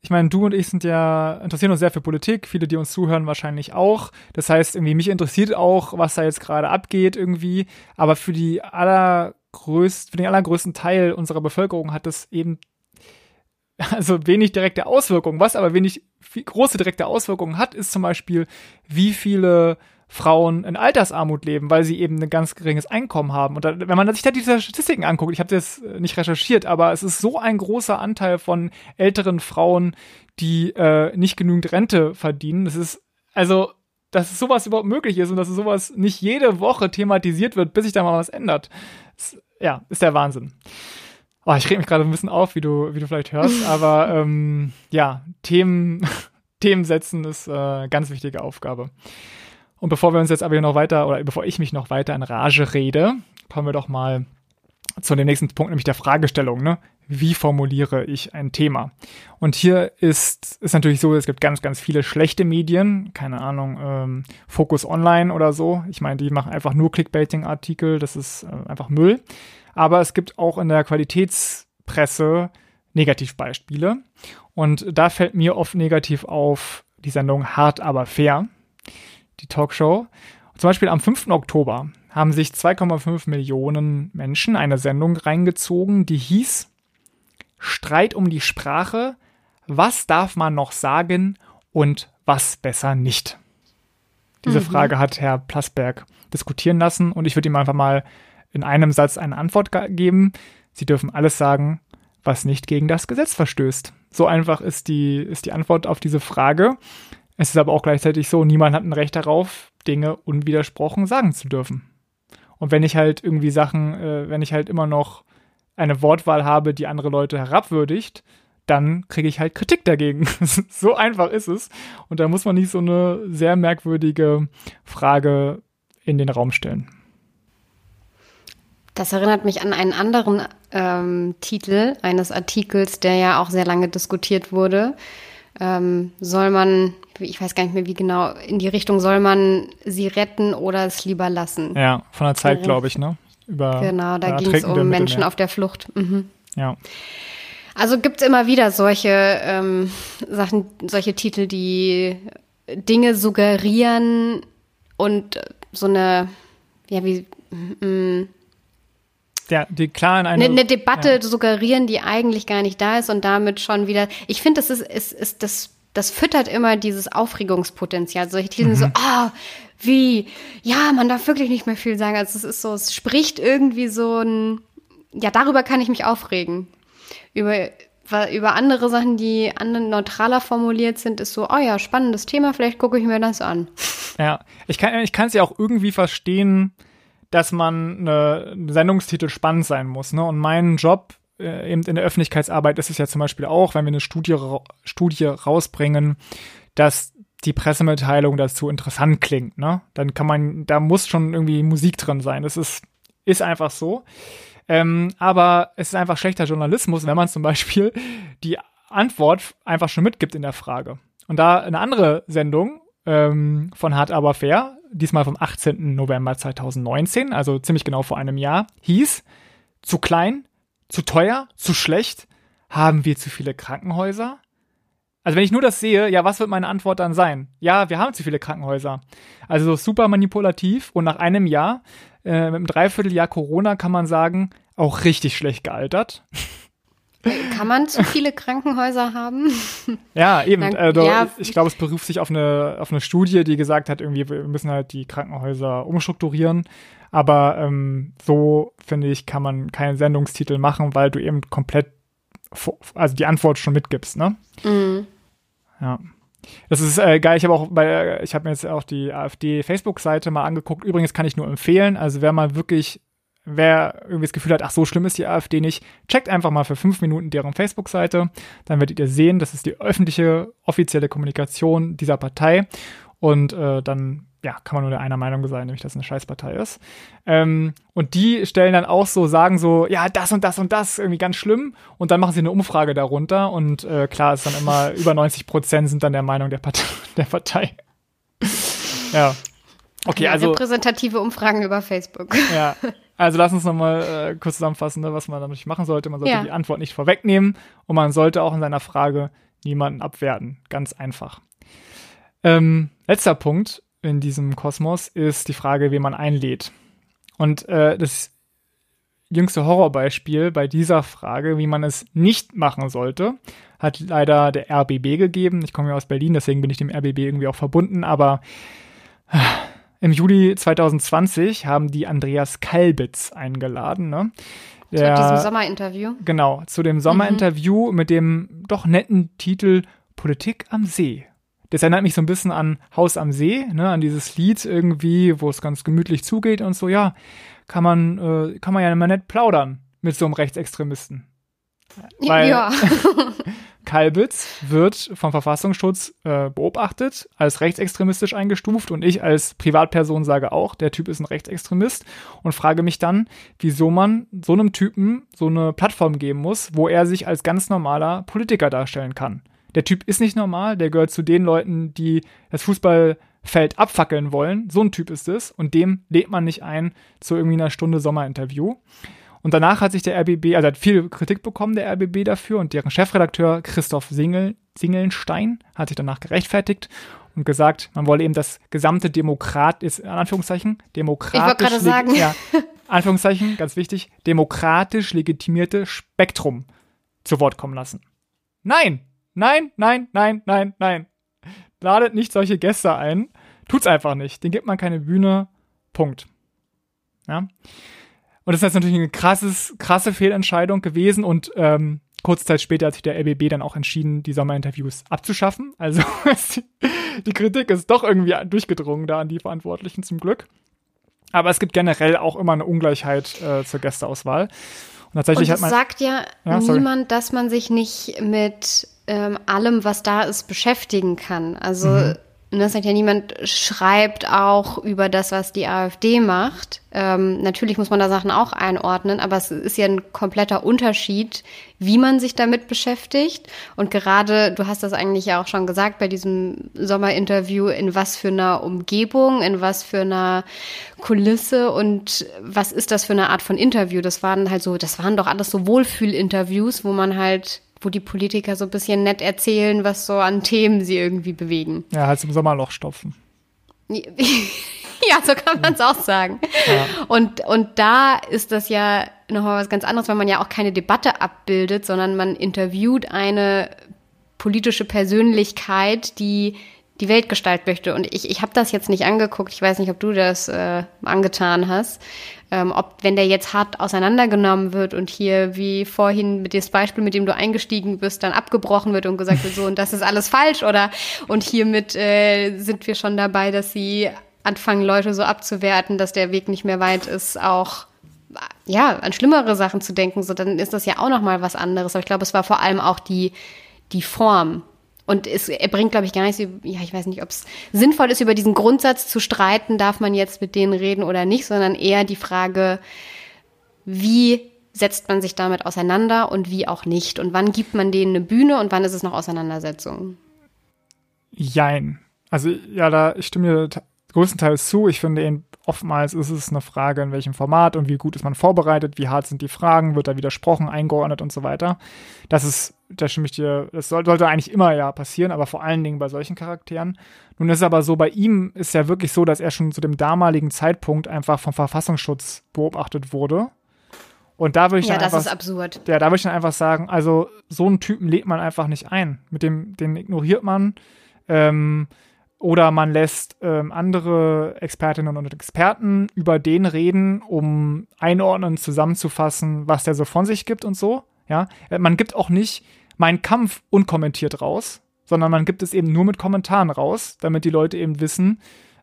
ich meine, du und ich sind ja, interessieren uns sehr für Politik, viele, die uns zuhören, wahrscheinlich auch. Das heißt, irgendwie, mich interessiert auch, was da jetzt gerade abgeht, irgendwie. Aber für die allergrößten, für den allergrößten Teil unserer Bevölkerung hat das eben also wenig direkte Auswirkungen. Was aber wenig große direkte Auswirkungen hat, ist zum Beispiel, wie viele Frauen in Altersarmut leben, weil sie eben ein ganz geringes Einkommen haben. Und da, wenn man sich da diese Statistiken anguckt, ich habe das nicht recherchiert, aber es ist so ein großer Anteil von älteren Frauen, die äh, nicht genügend Rente verdienen. Das ist also, dass sowas überhaupt möglich ist und dass sowas nicht jede Woche thematisiert wird, bis sich da mal was ändert. Das, ja, ist der Wahnsinn. Oh, ich reg mich gerade ein bisschen auf, wie du, wie du vielleicht hörst, *laughs* aber ähm, ja, Themen, *laughs* Themen setzen ist äh, ganz wichtige Aufgabe. Und bevor wir uns jetzt aber hier noch weiter, oder bevor ich mich noch weiter in Rage rede, kommen wir doch mal zu dem nächsten Punkt, nämlich der Fragestellung. Ne? Wie formuliere ich ein Thema? Und hier ist, ist natürlich so, es gibt ganz, ganz viele schlechte Medien, keine Ahnung, ähm, Focus Online oder so. Ich meine, die machen einfach nur Clickbaiting-Artikel, das ist äh, einfach Müll aber es gibt auch in der Qualitätspresse Negativbeispiele. Und da fällt mir oft negativ auf die Sendung Hart aber fair, die Talkshow. Zum Beispiel am 5. Oktober haben sich 2,5 Millionen Menschen eine Sendung reingezogen, die hieß Streit um die Sprache, was darf man noch sagen und was besser nicht. Diese mhm. Frage hat Herr Plasberg diskutieren lassen und ich würde ihm einfach mal in einem Satz eine Antwort geben. Sie dürfen alles sagen, was nicht gegen das Gesetz verstößt. So einfach ist die, ist die Antwort auf diese Frage. es ist aber auch gleichzeitig so, niemand hat ein Recht darauf, Dinge unwidersprochen sagen zu dürfen. Und wenn ich halt irgendwie Sachen, äh, wenn ich halt immer noch eine Wortwahl habe, die andere Leute herabwürdigt, dann kriege ich halt Kritik dagegen. *laughs* so einfach ist es. Und da muss man nicht so eine sehr merkwürdige Frage in den Raum stellen. Das erinnert mich an einen anderen ähm, Titel eines Artikels, der ja auch sehr lange diskutiert wurde. Ähm, soll man, ich weiß gar nicht mehr wie genau, in die Richtung, soll man sie retten oder es lieber lassen? Ja, von der Zeit, glaube ich, ne? Über, genau, da ging es um Menschen auf der Flucht. Mhm. Ja. Also gibt es immer wieder solche ähm, Sachen, solche Titel, die Dinge suggerieren und so eine, ja, wie, mm, ja, die klar in eine, eine, eine Debatte ja. suggerieren, die eigentlich gar nicht da ist und damit schon wieder. Ich finde, das ist, ist, ist das, das füttert immer dieses Aufregungspotenzial. Solche Titel mhm. so, ah, oh, wie, ja, man darf wirklich nicht mehr viel sagen. Also es ist so, es spricht irgendwie so ein, ja, darüber kann ich mich aufregen. Über, über andere Sachen, die anderen neutraler formuliert sind, ist so, oh ja, spannendes Thema, vielleicht gucke ich mir das an. Ja, ich kann ich kann es ja auch irgendwie verstehen, dass man ein Sendungstitel spannend sein muss. Ne? Und mein Job äh, eben in der Öffentlichkeitsarbeit ist es ja zum Beispiel auch, wenn wir eine Studie, Studie rausbringen, dass die Pressemitteilung dazu interessant klingt. Ne? Dann kann man, da muss schon irgendwie Musik drin sein. Das ist, ist einfach so. Ähm, aber es ist einfach schlechter Journalismus, wenn man zum Beispiel die Antwort einfach schon mitgibt in der Frage. Und da eine andere Sendung ähm, von Hart aber fair, diesmal vom 18. November 2019, also ziemlich genau vor einem Jahr, hieß zu klein, zu teuer, zu schlecht, haben wir zu viele Krankenhäuser? Also wenn ich nur das sehe, ja, was wird meine Antwort dann sein? Ja, wir haben zu viele Krankenhäuser. Also super manipulativ und nach einem Jahr, äh, mit einem Dreivierteljahr Corona kann man sagen, auch richtig schlecht gealtert. *laughs* Kann man zu viele Krankenhäuser haben? *laughs* Ja, eben. Dann, also, ja, ich glaube, es beruft sich auf eine, auf eine Studie, die gesagt hat, irgendwie, wir müssen halt die Krankenhäuser umstrukturieren. Aber ähm, so, finde ich, kann man keinen Sendungstitel machen, weil du eben komplett, also die Antwort schon mitgibst, ne? Mhm. Ja. Das ist äh, geil. Ich habe auch bei, ich habe mir jetzt auch die AfD-Facebook-Seite mal angeguckt. Übrigens kann ich nur empfehlen. Also wer mal wirklich wer irgendwie das Gefühl hat, ach so schlimm ist die AfD nicht, checkt einfach mal für fünf Minuten deren Facebook-Seite. Dann werdet ihr sehen, das ist die öffentliche, offizielle Kommunikation dieser Partei. Und äh, dann ja, kann man nur der einer Meinung sein, nämlich dass es eine Scheißpartei ist. Ähm, und die stellen dann auch so, sagen so, ja, das und das und das, irgendwie ganz schlimm. Und dann machen sie eine Umfrage darunter und äh, klar ist dann immer, *laughs* über 90 Prozent sind dann der Meinung der Partei. *laughs* Der Partei. ja. Okay, ja, also. Repräsentative Umfragen über Facebook. Ja, *laughs* also lass uns nochmal äh, kurz zusammenfassen, ne, was man natürlich machen sollte. Man sollte ja. die Antwort nicht vorwegnehmen und man sollte auch in seiner Frage niemanden abwerten. Ganz einfach. Ähm, letzter Punkt in diesem Kosmos ist die Frage, wen man einlädt. Und äh, das jüngste Horrorbeispiel bei dieser Frage, wie man es nicht machen sollte, hat leider der RBB gegeben. Ich komme ja aus Berlin, deswegen bin ich dem RBB irgendwie auch verbunden, aber im Juli 2020 haben die Andreas Kalbitz eingeladen. Ne? Der, zu diesem Sommerinterview? Genau, zu dem Sommerinterview mhm. mit dem doch netten Titel Politik am See. Das erinnert mich so ein bisschen an Haus am See, ne, an dieses Lied irgendwie, wo es ganz gemütlich zugeht und so, ja, kann man, äh, kann man ja immer nett plaudern mit so einem Rechtsextremisten. Weil ja. *laughs* Kalbitz wird vom Verfassungsschutz äh, beobachtet, als rechtsextremistisch eingestuft und ich als Privatperson sage auch, der Typ ist ein Rechtsextremist und frage mich dann, wieso man so einem Typen so eine Plattform geben muss, wo er sich als ganz normaler Politiker darstellen kann. Der Typ ist nicht normal, der gehört zu den Leuten, die das Fußballfeld abfackeln wollen. So ein Typ ist es und dem lädt man nicht ein zu irgendwie einer Stunde Sommerinterview. Und danach hat sich der RBB, also hat viel Kritik bekommen, der RBB dafür und deren Chefredakteur Christoph Singel, Singelnstein hat sich danach gerechtfertigt und gesagt, man wolle eben das gesamte Demokrat, ist in Anführungszeichen, demokratisch, ich sagen. Ja, Anführungszeichen, ganz wichtig, demokratisch legitimierte Spektrum zu Wort kommen lassen. Nein, nein, nein, nein, nein, nein. Ladet nicht solche Gäste ein. Tut's einfach nicht. Den gibt man keine Bühne. Punkt. Ja. Und das ist natürlich eine krasses, krasse Fehlentscheidung gewesen und ähm, kurze Zeit später hat sich der LBB dann auch entschieden, die Sommerinterviews abzuschaffen. Also *laughs* die Kritik ist doch irgendwie durchgedrungen da an die Verantwortlichen zum Glück. Aber es gibt generell auch immer eine Ungleichheit äh, zur Gästeauswahl. Und tatsächlich Und hat man. sagt ja, ja niemand, dass man sich nicht mit ähm, allem, was da ist, beschäftigen kann. Also mhm. Und das sagt ja niemand, schreibt auch über das, was die AfD macht. Ähm, natürlich muss man da Sachen auch einordnen, aber es ist ja ein kompletter Unterschied, wie man sich damit beschäftigt. Und gerade, du hast das eigentlich ja auch schon gesagt bei diesem Sommerinterview, in was für einer Umgebung, in was für einer Kulisse und was ist das für eine Art von Interview? Das waren halt so, das waren doch alles so Wohlfühlinterviews, wo man halt wo die Politiker so ein bisschen nett erzählen, was so an Themen sie irgendwie bewegen. Ja, halt im Sommerloch stopfen. *laughs* ja, so kann man es auch sagen. Ja. Und, und da ist das ja nochmal was ganz anderes, weil man ja auch keine Debatte abbildet, sondern man interviewt eine politische Persönlichkeit, die die Welt gestalten möchte. Und ich, ich habe das jetzt nicht angeguckt. Ich weiß nicht, ob du das äh, angetan hast ähm, ob wenn der jetzt hart auseinandergenommen wird und hier wie vorhin mit dem Beispiel, mit dem du eingestiegen bist, dann abgebrochen wird und gesagt wird, so und das ist alles falsch oder und hiermit äh, sind wir schon dabei, dass sie anfangen, Leute so abzuwerten, dass der Weg nicht mehr weit ist, auch ja, an schlimmere Sachen zu denken, so dann ist das ja auch noch mal was anderes. Aber ich glaube, es war vor allem auch die die Form, und es, er bringt, glaube ich, gar nicht, ja, ich weiß nicht, ob es sinnvoll ist, über diesen Grundsatz zu streiten, darf man jetzt mit denen reden oder nicht, sondern eher die Frage, wie setzt man sich damit auseinander und wie auch nicht? Und wann gibt man denen eine Bühne und wann ist es noch Auseinandersetzung? Jein. Also, ja, da stimme ich größtenteils zu. Ich finde eben, oftmals ist es eine Frage, in welchem Format und wie gut ist man vorbereitet, wie hart sind die Fragen, wird da widersprochen, eingeordnet und so weiter. Das ist, da stimme ich dir, das sollte eigentlich immer ja passieren, aber vor allen Dingen bei solchen Charakteren. Nun ist es aber so, bei ihm ist ja wirklich so, dass er schon zu dem damaligen Zeitpunkt einfach vom Verfassungsschutz beobachtet wurde. Und da würde ich ja, dann das einfach, ist absurd. Ja, da würde ich dann einfach sagen, also so einen Typen lädt man einfach nicht ein. Mit dem, den ignoriert man. Ähm, oder man lässt ähm, andere Expertinnen und Experten über den reden, um einordnen, zusammenzufassen, was der so von sich gibt und so. Ja, äh, man gibt auch nicht meinen Kampf unkommentiert raus, sondern man gibt es eben nur mit Kommentaren raus, damit die Leute eben wissen,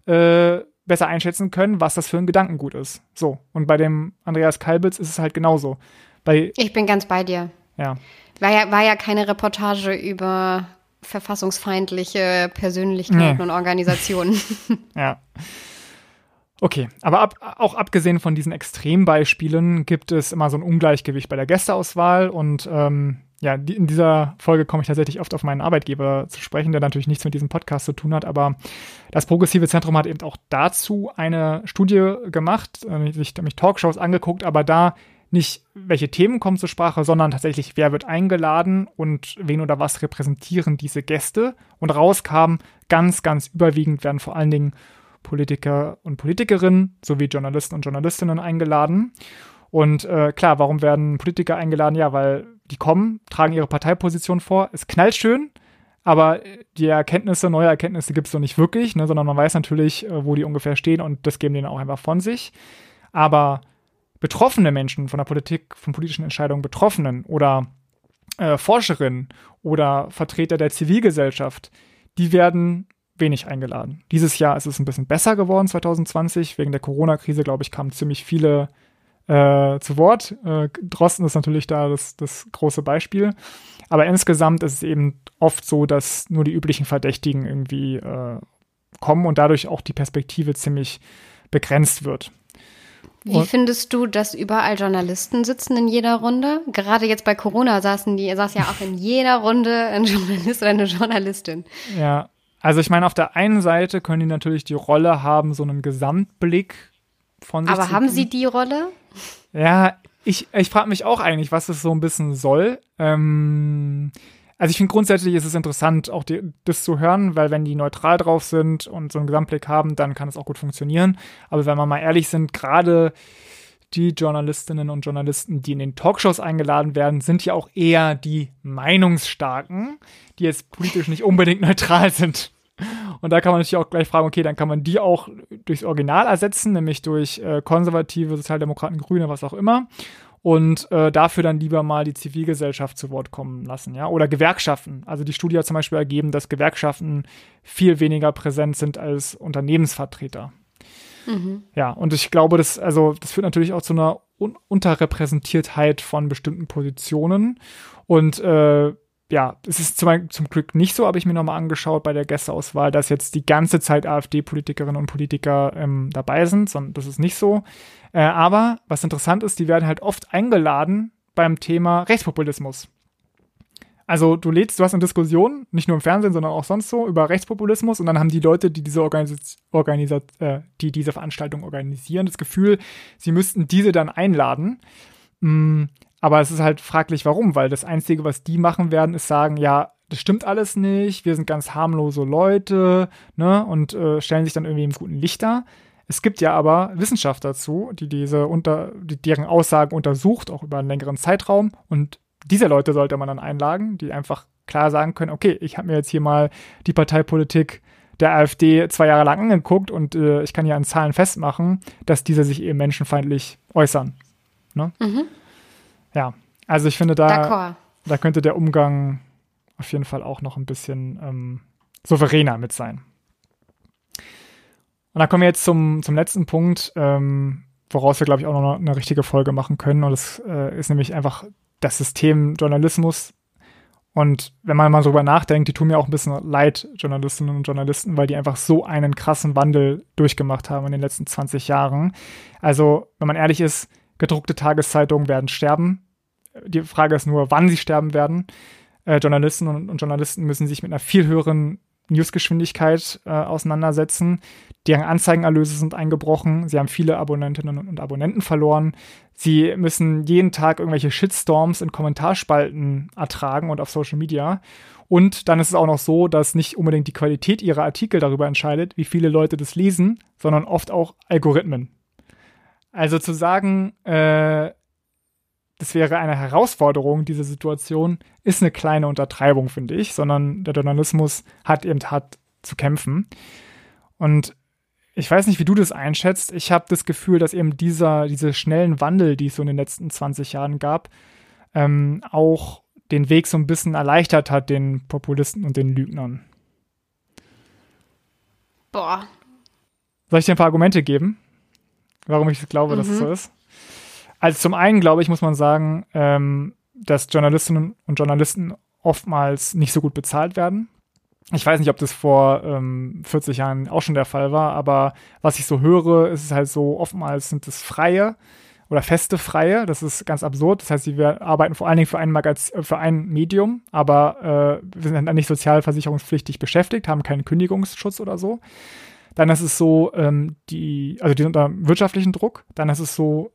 äh, besser einschätzen können, was das für ein Gedankengut ist. So. Und bei dem Andreas Kalbitz ist es halt genauso. Bei, ich bin ganz bei dir. Ja. War ja, war ja keine Reportage über verfassungsfeindliche Persönlichkeiten nee. und Organisationen. *laughs* *laughs* ja. Okay, aber ab, auch abgesehen von diesen Extrembeispielen gibt es immer so ein Ungleichgewicht bei der Gästeauswahl und ähm, ja, in dieser Folge komme ich tatsächlich oft auf meinen Arbeitgeber zu sprechen, der natürlich nichts mit diesem Podcast zu tun hat, aber das Progressive Zentrum hat eben auch dazu eine Studie gemacht, äh, sich nämlich Talkshows angeguckt, aber da nicht, welche Themen kommen zur Sprache, sondern tatsächlich, wer wird eingeladen und wen oder was repräsentieren diese Gäste. Und rauskam, ganz, ganz überwiegend werden vor allen Dingen Politiker und Politikerinnen sowie Journalisten und Journalistinnen eingeladen. Und äh, klar, warum werden Politiker eingeladen? Ja, weil die kommen, tragen ihre Parteiposition vor. Es knallt schön, aber die Erkenntnisse, neue Erkenntnisse gibt es noch nicht wirklich, ne, sondern man weiß natürlich, äh, wo die ungefähr stehen und das geben denen auch einfach von sich. Aber betroffene Menschen von der Politik, von politischen Entscheidungen Betroffenen oder äh, Forscherinnen oder Vertreter der Zivilgesellschaft, die werden wenig eingeladen. Dieses Jahr ist es ein bisschen besser geworden, 2020. Wegen der Corona-Krise, glaube ich, kamen ziemlich viele äh, zu Wort. Äh, Drosten ist natürlich da das, das große Beispiel. Aber insgesamt ist es eben oft so, dass nur die üblichen Verdächtigen irgendwie äh, kommen und dadurch auch die Perspektive ziemlich begrenzt wird. Wie findest du, dass überall Journalisten sitzen in jeder Runde? Gerade jetzt bei Corona saßen die, saß ja auch in jeder Runde ein *laughs* Journalist oder eine Journalistin. Ja, also ich meine, auf der einen Seite können die natürlich die Rolle haben, so einen Gesamtblick von sich Aber haben sie die Rolle? Ja, ich, ich frage mich auch eigentlich, was es so ein bisschen soll. Ähm, also ich finde grundsätzlich ist es interessant, auch die, das zu hören, weil wenn die neutral drauf sind und so einen Gesamtblick haben, dann kann es auch gut funktionieren. Aber wenn wir mal ehrlich sind, gerade die Journalistinnen und Journalisten, die in den Talkshows eingeladen werden, sind ja auch eher die Meinungsstarken, die jetzt politisch nicht unbedingt neutral sind. Und da kann man natürlich auch gleich fragen, okay, dann kann man die auch durchs Original ersetzen, nämlich durch äh, konservative, Sozialdemokraten, Grüne, was auch immer. und äh, dafür dann lieber mal die Zivilgesellschaft zu Wort kommen lassen, ja, oder Gewerkschaften. Also die Studie hat zum Beispiel ergeben, dass Gewerkschaften viel weniger präsent sind als Unternehmensvertreter. Mhm. Ja, und ich glaube, das, also, das führt natürlich auch zu einer Un Unterrepräsentiertheit von bestimmten Positionen. Und äh, ja, es ist zum, zum Glück nicht so, habe ich mir nochmal angeschaut bei der Gästeauswahl, dass jetzt die ganze Zeit AfD-Politikerinnen und Politiker ähm, dabei sind, sondern das ist nicht so. Äh, aber was interessant ist, die werden halt oft eingeladen beim Thema Rechtspopulismus. Also du lädst, du hast eine Diskussion, nicht nur im Fernsehen, sondern auch sonst so, über Rechtspopulismus und dann haben die Leute, die diese, Organis Organisa äh, die diese Veranstaltung organisieren, das Gefühl, sie müssten diese dann einladen. Mm, aber es ist halt fraglich, warum, weil das Einzige, was die machen werden, ist sagen, ja, das stimmt alles nicht, wir sind ganz harmlose Leute, ne, und äh, stellen sich dann irgendwie im guten Licht dar. Es gibt ja aber Wissenschaft dazu, die diese unter, die deren Aussagen untersucht, auch über einen längeren Zeitraum. Und diese Leute sollte man dann einladen, die einfach klar sagen können, okay, ich habe mir jetzt hier mal die Parteipolitik der AfD zwei Jahre lang angeguckt und äh, ich kann hier an Zahlen festmachen, dass diese sich eben menschenfeindlich äußern. Ne? Mhm. Ja, also ich finde, da, da könnte der Umgang auf jeden Fall auch noch ein bisschen ähm, souveräner mit sein. Und dann kommen wir jetzt zum, zum letzten Punkt, ähm, woraus wir, glaube ich, auch noch eine richtige Folge machen können. Und das äh, ist nämlich einfach das System Journalismus. Und wenn man mal darüber nachdenkt, die tun mir auch ein bisschen leid, Journalistinnen und Journalisten, weil die einfach so einen krassen Wandel durchgemacht haben in den letzten 20 Jahren. Also, wenn man ehrlich ist, gedruckte Tageszeitungen werden sterben. Die Frage ist nur, wann sie sterben werden. Äh, Journalisten und, und Journalisten müssen sich mit einer viel höheren Newsgeschwindigkeit äh, auseinandersetzen. Deren Anzeigenerlöse sind eingebrochen. Sie haben viele Abonnentinnen und Abonnenten verloren. Sie müssen jeden Tag irgendwelche Shitstorms in Kommentarspalten ertragen und auf Social Media. Und dann ist es auch noch so, dass nicht unbedingt die Qualität ihrer Artikel darüber entscheidet, wie viele Leute das lesen, sondern oft auch Algorithmen. Also zu sagen, äh, das wäre eine Herausforderung, diese Situation, ist eine kleine Untertreibung, finde ich, sondern der Journalismus hat eben hart zu kämpfen. Und ich weiß nicht, wie du das einschätzt. Ich habe das Gefühl, dass eben dieser, diese schnellen Wandel, die es so in den letzten 20 Jahren gab, ähm, auch den Weg so ein bisschen erleichtert hat, den Populisten und den Lügnern. Boah. Soll ich dir ein paar Argumente geben, warum ich glaube, mhm. dass es so ist? Also zum einen, glaube ich, muss man sagen, ähm, dass Journalistinnen und Journalisten oftmals nicht so gut bezahlt werden. Ich weiß nicht, ob das vor ähm, 40 Jahren auch schon der Fall war, aber was ich so höre, ist es halt so, oftmals sind es freie oder feste Freie. Das ist ganz absurd. Das heißt, sie arbeiten vor allen Dingen für ein, Magazin, für ein Medium, aber äh, sind dann nicht sozialversicherungspflichtig beschäftigt, haben keinen Kündigungsschutz oder so. Dann ist es so, ähm, die, also die sind unter wirtschaftlichen Druck. Dann ist es so,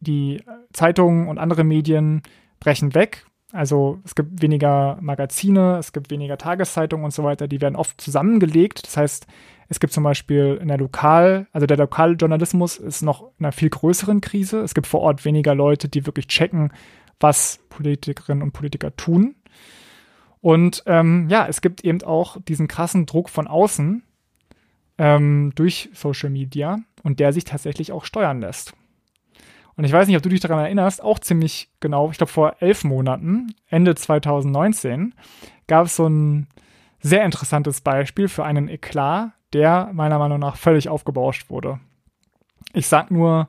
die Zeitungen und andere Medien brechen weg. Also es gibt weniger Magazine, es gibt weniger Tageszeitungen und so weiter, die werden oft zusammengelegt. Das heißt, es gibt zum Beispiel in der Lokal, also der Lokaljournalismus ist noch in einer viel größeren Krise. Es gibt vor Ort weniger Leute, die wirklich checken, was Politikerinnen und Politiker tun. Und ähm, ja, es gibt eben auch diesen krassen Druck von außen ähm, durch Social Media und der sich tatsächlich auch steuern lässt. Und ich weiß nicht, ob du dich daran erinnerst, auch ziemlich genau, ich glaube vor elf Monaten, Ende 2019, gab es so ein sehr interessantes Beispiel für einen Eklat, der meiner Meinung nach völlig aufgebauscht wurde. Ich sag nur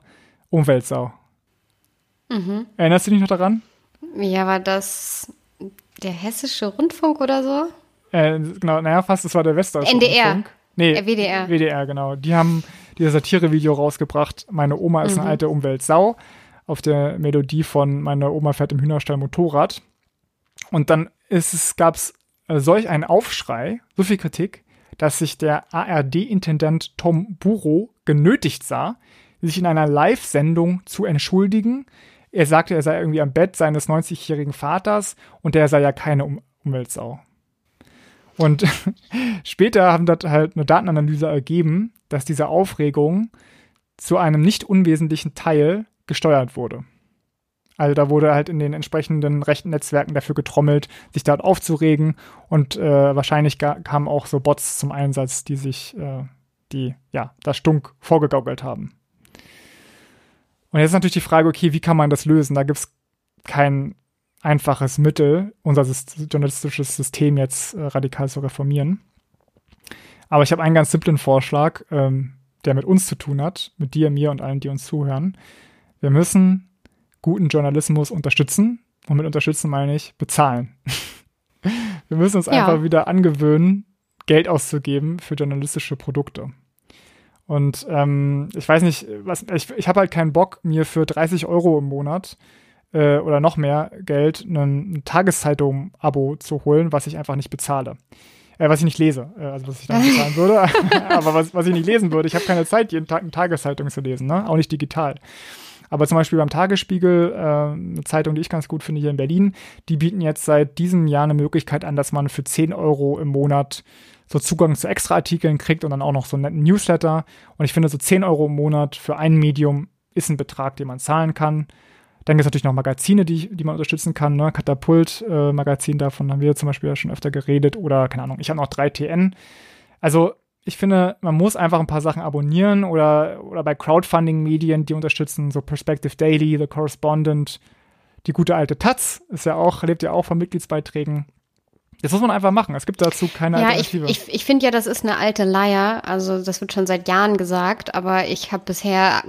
Umweltsau. Mhm. Erinnerst du dich noch daran? Ja, war das der Hessische Rundfunk oder so? Äh, genau, naja, fast, das war der Westdeutsche NDR. Rundfunk. Nee, äh, WDR. WDR, genau. Die haben dieses Satirevideo rausgebracht. Meine Oma ist mhm. eine alte Umweltsau. Auf der Melodie von Meine Oma fährt im Hühnerstall Motorrad. Und dann gab es äh, solch einen Aufschrei, so viel Kritik, dass sich der ARD-Intendant Tom Buro genötigt sah, sich in einer Live-Sendung zu entschuldigen. Er sagte, er sei irgendwie am Bett seines 90-jährigen Vaters und der sei ja keine um Umweltsau. Und *laughs* später haben dort halt eine Datenanalyse ergeben, dass diese Aufregung zu einem nicht unwesentlichen Teil gesteuert wurde. Also da wurde halt in den entsprechenden rechten Netzwerken dafür getrommelt, sich dort aufzuregen und äh, wahrscheinlich kamen auch so Bots zum Einsatz, die sich, äh, die ja das Stunk vorgegaukelt haben. Und jetzt ist natürlich die Frage, okay, wie kann man das lösen? Da gibt es kein einfaches Mittel, unser journalistisches System jetzt äh, radikal zu reformieren. Aber ich habe einen ganz simplen Vorschlag, ähm, der mit uns zu tun hat, mit dir, mir und allen, die uns zuhören. Wir müssen guten Journalismus unterstützen. Und mit unterstützen meine ich bezahlen. *laughs* Wir müssen uns ja. einfach wieder angewöhnen, Geld auszugeben für journalistische Produkte. Und ähm, ich weiß nicht, was, ich, ich habe halt keinen Bock, mir für 30 Euro im Monat äh, oder noch mehr Geld ein, ein Tageszeitung-Abo zu holen, was ich einfach nicht bezahle. Äh, was ich nicht lese, äh, also was ich dann bezahlen *laughs* würde, *laughs* aber was, was ich nicht lesen würde. Ich habe keine Zeit, jeden Tag eine Tageszeitung zu lesen, ne? auch nicht digital. Aber zum Beispiel beim Tagesspiegel, äh, eine Zeitung, die ich ganz gut finde hier in Berlin, die bieten jetzt seit diesem Jahr eine Möglichkeit an, dass man für 10 Euro im Monat so Zugang zu Extraartikeln kriegt und dann auch noch so einen netten Newsletter. Und ich finde, so 10 Euro im Monat für ein Medium ist ein Betrag, den man zahlen kann. Dann gibt es natürlich noch Magazine, die, die man unterstützen kann. Ne? Katapult-Magazin, äh, davon haben wir zum Beispiel ja schon öfter geredet. Oder, keine Ahnung, ich habe noch 3TN. Also ich finde, man muss einfach ein paar Sachen abonnieren oder, oder bei Crowdfunding-Medien, die unterstützen, so Perspective Daily, The Correspondent, die gute alte Taz, ist ja auch, lebt ja auch von Mitgliedsbeiträgen. Das muss man einfach machen. Es gibt dazu keine ja, Alternative. Ich, ich, ich finde ja, das ist eine alte Leier. Also das wird schon seit Jahren gesagt, aber ich habe bisher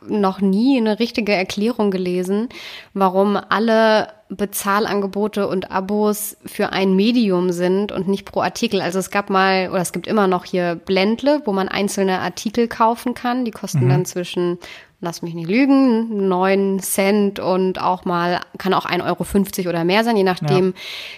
noch nie eine richtige Erklärung gelesen, warum alle Bezahlangebote und Abos für ein Medium sind und nicht pro Artikel. Also es gab mal, oder es gibt immer noch hier Blendle, wo man einzelne Artikel kaufen kann. Die kosten mhm. dann zwischen lass mich nicht lügen, neun Cent und auch mal, kann auch 1,50 Euro oder mehr sein, je nachdem,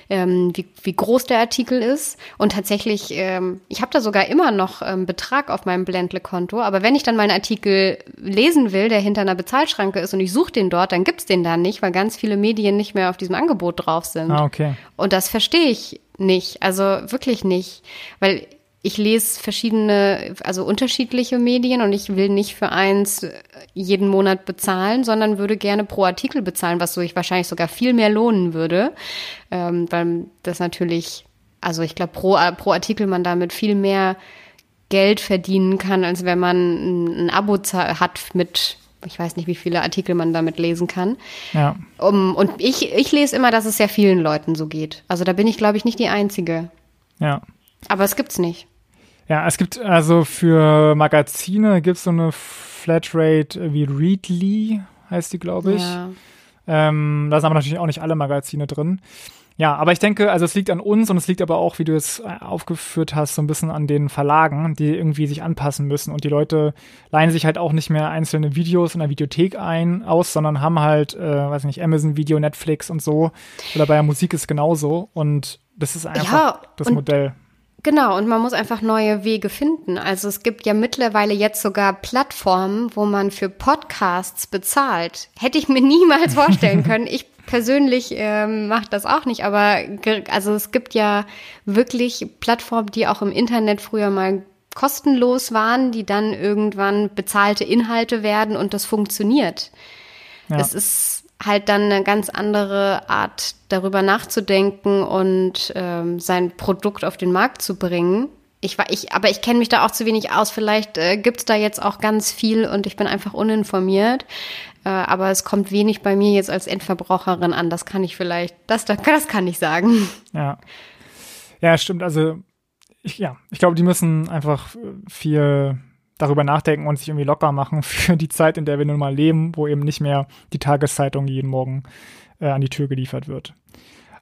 ja. ähm, wie, wie groß der Artikel ist. Und tatsächlich, ähm, ich habe da sogar immer noch ähm, Betrag auf meinem Blendle-Konto, aber wenn ich dann meinen Artikel lesen will, der hinter einer Bezahlschranke ist und ich suche den dort, dann gibt's den da nicht, weil ganz viele Medien nicht mehr auf diesem Angebot drauf sind. Ah, okay. Und das verstehe ich nicht, also wirklich nicht, weil ich lese verschiedene, also unterschiedliche Medien und ich will nicht für eins jeden Monat bezahlen, sondern würde gerne pro Artikel bezahlen, was so ich wahrscheinlich sogar viel mehr lohnen würde, ähm, weil das natürlich, also ich glaube pro, pro Artikel man damit viel mehr Geld verdienen kann, als wenn man ein, Abo hat mit ich weiß nicht, wie viele Artikel man damit lesen kann. Ja. Um, und ich, ich lese immer, dass es sehr vielen Leuten so geht. Also da bin ich, glaube ich, nicht die Einzige. Ja. Aber es gibt's nicht. Ja, es gibt also für Magazine gibt es so eine Flatrate wie Readly, heißt die, glaube ich. Ja. Ähm, da sind aber natürlich auch nicht alle Magazine drin. Ja, aber ich denke, also es liegt an uns und es liegt aber auch, wie du es äh, aufgeführt hast, so ein bisschen an den Verlagen, die irgendwie sich anpassen müssen. Und die Leute leihen sich halt auch nicht mehr einzelne Videos in der Videothek ein aus, sondern haben halt, äh, weiß nicht, Amazon Video, Netflix und so. Oder bei der Musik ist genauso. Und das ist einfach ja, das Modell. Genau, und man muss einfach neue Wege finden. Also es gibt ja mittlerweile jetzt sogar Plattformen, wo man für Podcasts bezahlt. Hätte ich mir *laughs* niemals vorstellen können. Ich persönlich ähm, mache das auch nicht, aber also es gibt ja wirklich Plattformen, die auch im Internet früher mal kostenlos waren, die dann irgendwann bezahlte Inhalte werden und das funktioniert. Ja. Es ist halt dann eine ganz andere Art, darüber nachzudenken und ähm, sein Produkt auf den Markt zu bringen. Ich war ich, aber ich kenne mich da auch zu wenig aus. Vielleicht äh, gibt es da jetzt auch ganz viel und ich bin einfach uninformiert. Äh, aber es kommt wenig bei mir jetzt als Endverbraucherin an. Das kann ich vielleicht, das, das kann ich sagen. Ja. Ja, stimmt. Also ich, ja, ich glaube, die müssen einfach viel darüber nachdenken und sich irgendwie locker machen *laughs* für die Zeit, in der wir nun mal leben, wo eben nicht mehr die Tageszeitung jeden Morgen äh, an die Tür geliefert wird.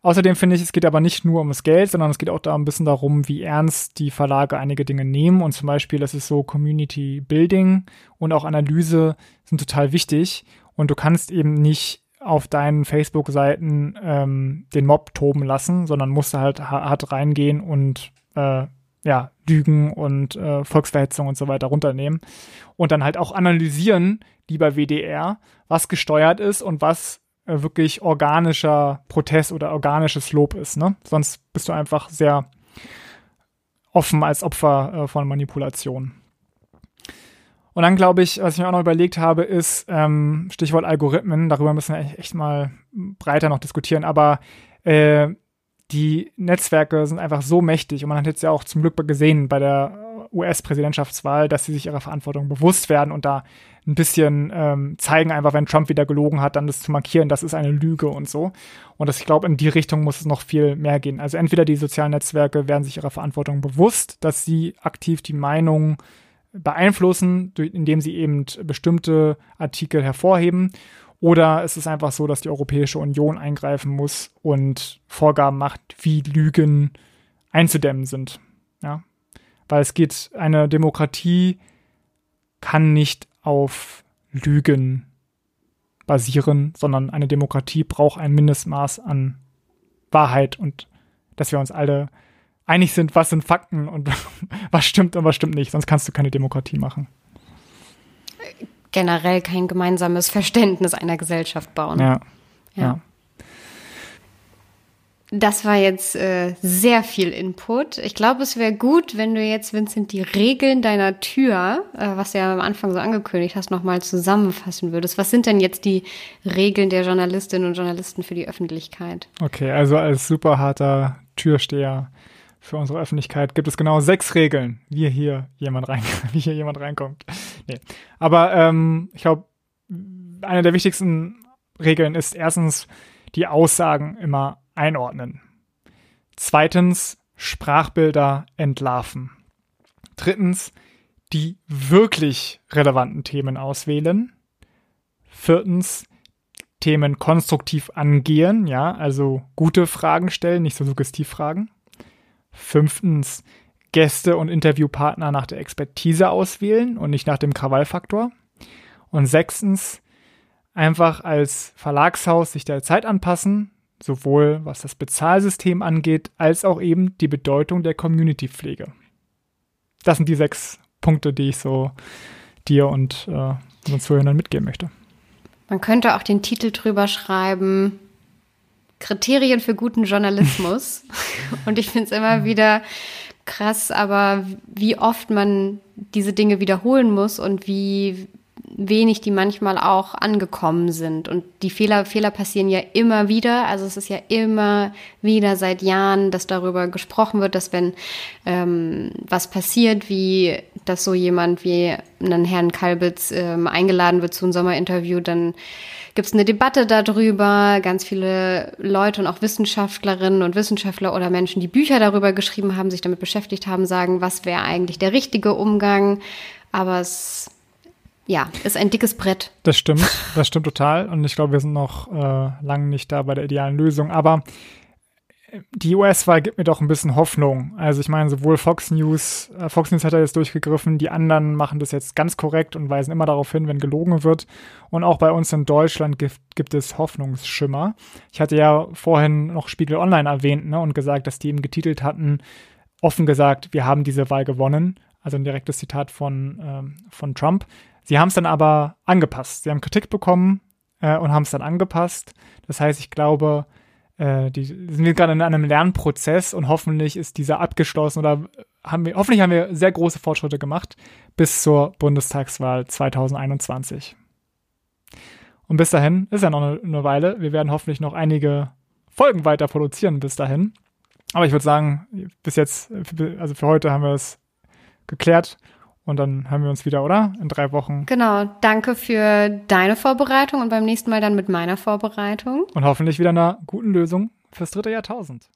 Außerdem finde ich, es geht aber nicht nur ums Geld, sondern es geht auch da ein bisschen darum, wie ernst die Verlage einige Dinge nehmen. Und zum Beispiel, das ist so Community Building und auch Analyse sind total wichtig. Und du kannst eben nicht auf deinen Facebook-Seiten ähm, den Mob toben lassen, sondern musst halt hart reingehen und äh, ja, Lügen und äh, Volksverhetzung und so weiter runternehmen und dann halt auch analysieren, lieber WDR, was gesteuert ist und was äh, wirklich organischer Protest oder organisches Lob ist. Ne? Sonst bist du einfach sehr offen als Opfer äh, von Manipulation. Und dann glaube ich, was ich mir auch noch überlegt habe, ist ähm, Stichwort Algorithmen. Darüber müssen wir echt mal breiter noch diskutieren. Aber äh, die Netzwerke sind einfach so mächtig und man hat jetzt ja auch zum Glück gesehen bei der US-Präsidentschaftswahl, dass sie sich ihrer Verantwortung bewusst werden und da ein bisschen ähm, zeigen, einfach wenn Trump wieder gelogen hat, dann das zu markieren, das ist eine Lüge und so. Und das, ich glaube, in die Richtung muss es noch viel mehr gehen. Also entweder die sozialen Netzwerke werden sich ihrer Verantwortung bewusst, dass sie aktiv die Meinung beeinflussen, indem sie eben bestimmte Artikel hervorheben. Oder es ist einfach so, dass die Europäische Union eingreifen muss und Vorgaben macht, wie Lügen einzudämmen sind. Ja. Weil es geht, eine Demokratie kann nicht auf Lügen basieren, sondern eine Demokratie braucht ein Mindestmaß an Wahrheit und dass wir uns alle einig sind, was sind Fakten und *laughs* was stimmt und was stimmt nicht, sonst kannst du keine Demokratie machen. Generell kein gemeinsames Verständnis einer Gesellschaft bauen. Ja. ja. ja. Das war jetzt äh, sehr viel Input. Ich glaube, es wäre gut, wenn du jetzt, Vincent, die Regeln deiner Tür, äh, was du ja am Anfang so angekündigt hast, nochmal zusammenfassen würdest. Was sind denn jetzt die Regeln der Journalistinnen und Journalisten für die Öffentlichkeit? Okay, also als super harter Türsteher für unsere Öffentlichkeit gibt es genau sechs Regeln, wie hier jemand rein, *laughs* wie hier jemand reinkommt. Nee. Aber ähm, ich glaube, eine der wichtigsten Regeln ist erstens die Aussagen immer einordnen. Zweitens, Sprachbilder entlarven. Drittens, die wirklich relevanten Themen auswählen. Viertens, Themen konstruktiv angehen, ja, also gute Fragen stellen, nicht so Suggestivfragen. Fünftens, Gäste und Interviewpartner nach der Expertise auswählen und nicht nach dem Krawallfaktor. Und sechstens, einfach als Verlagshaus sich der Zeit anpassen, sowohl was das Bezahlsystem angeht, als auch eben die Bedeutung der Community-Pflege. Das sind die sechs Punkte, die ich so dir und äh, unseren Zuhörern mitgeben möchte. Man könnte auch den Titel drüber schreiben, Kriterien für guten Journalismus. *laughs* und ich finde es immer wieder krass, aber wie oft man diese Dinge wiederholen muss und wie wenig die manchmal auch angekommen sind. Und die Fehler, Fehler passieren ja immer wieder. Also es ist ja immer wieder seit Jahren, dass darüber gesprochen wird, dass wenn ähm, was passiert, wie dass so jemand wie einen Herrn Kalbitz ähm, eingeladen wird zu einem Sommerinterview, dann gibt es eine Debatte darüber. Ganz viele Leute und auch Wissenschaftlerinnen und Wissenschaftler oder Menschen, die Bücher darüber geschrieben haben, sich damit beschäftigt haben, sagen, was wäre eigentlich der richtige Umgang. Aber es ja, ist ein dickes Brett. Das stimmt, das stimmt total. Und ich glaube, wir sind noch äh, lange nicht da bei der idealen Lösung. Aber die US-Wahl gibt mir doch ein bisschen Hoffnung. Also ich meine, sowohl Fox News, äh, Fox News hat da jetzt durchgegriffen, die anderen machen das jetzt ganz korrekt und weisen immer darauf hin, wenn gelogen wird. Und auch bei uns in Deutschland gibt, gibt es Hoffnungsschimmer. Ich hatte ja vorhin noch Spiegel Online erwähnt ne, und gesagt, dass die eben getitelt hatten, offen gesagt, wir haben diese Wahl gewonnen. Also ein direktes Zitat von, ähm, von Trump. Sie haben es dann aber angepasst. Sie haben Kritik bekommen äh, und haben es dann angepasst. Das heißt, ich glaube, äh, die sind gerade in einem Lernprozess und hoffentlich ist dieser abgeschlossen oder haben wir, hoffentlich haben wir sehr große Fortschritte gemacht bis zur Bundestagswahl 2021. Und bis dahin ist ja noch eine, eine Weile. Wir werden hoffentlich noch einige Folgen weiter produzieren bis dahin. Aber ich würde sagen, bis jetzt, also für heute haben wir es geklärt. Und dann haben wir uns wieder, oder? In drei Wochen. Genau. Danke für deine Vorbereitung und beim nächsten Mal dann mit meiner Vorbereitung. Und hoffentlich wieder einer guten Lösung fürs dritte Jahrtausend.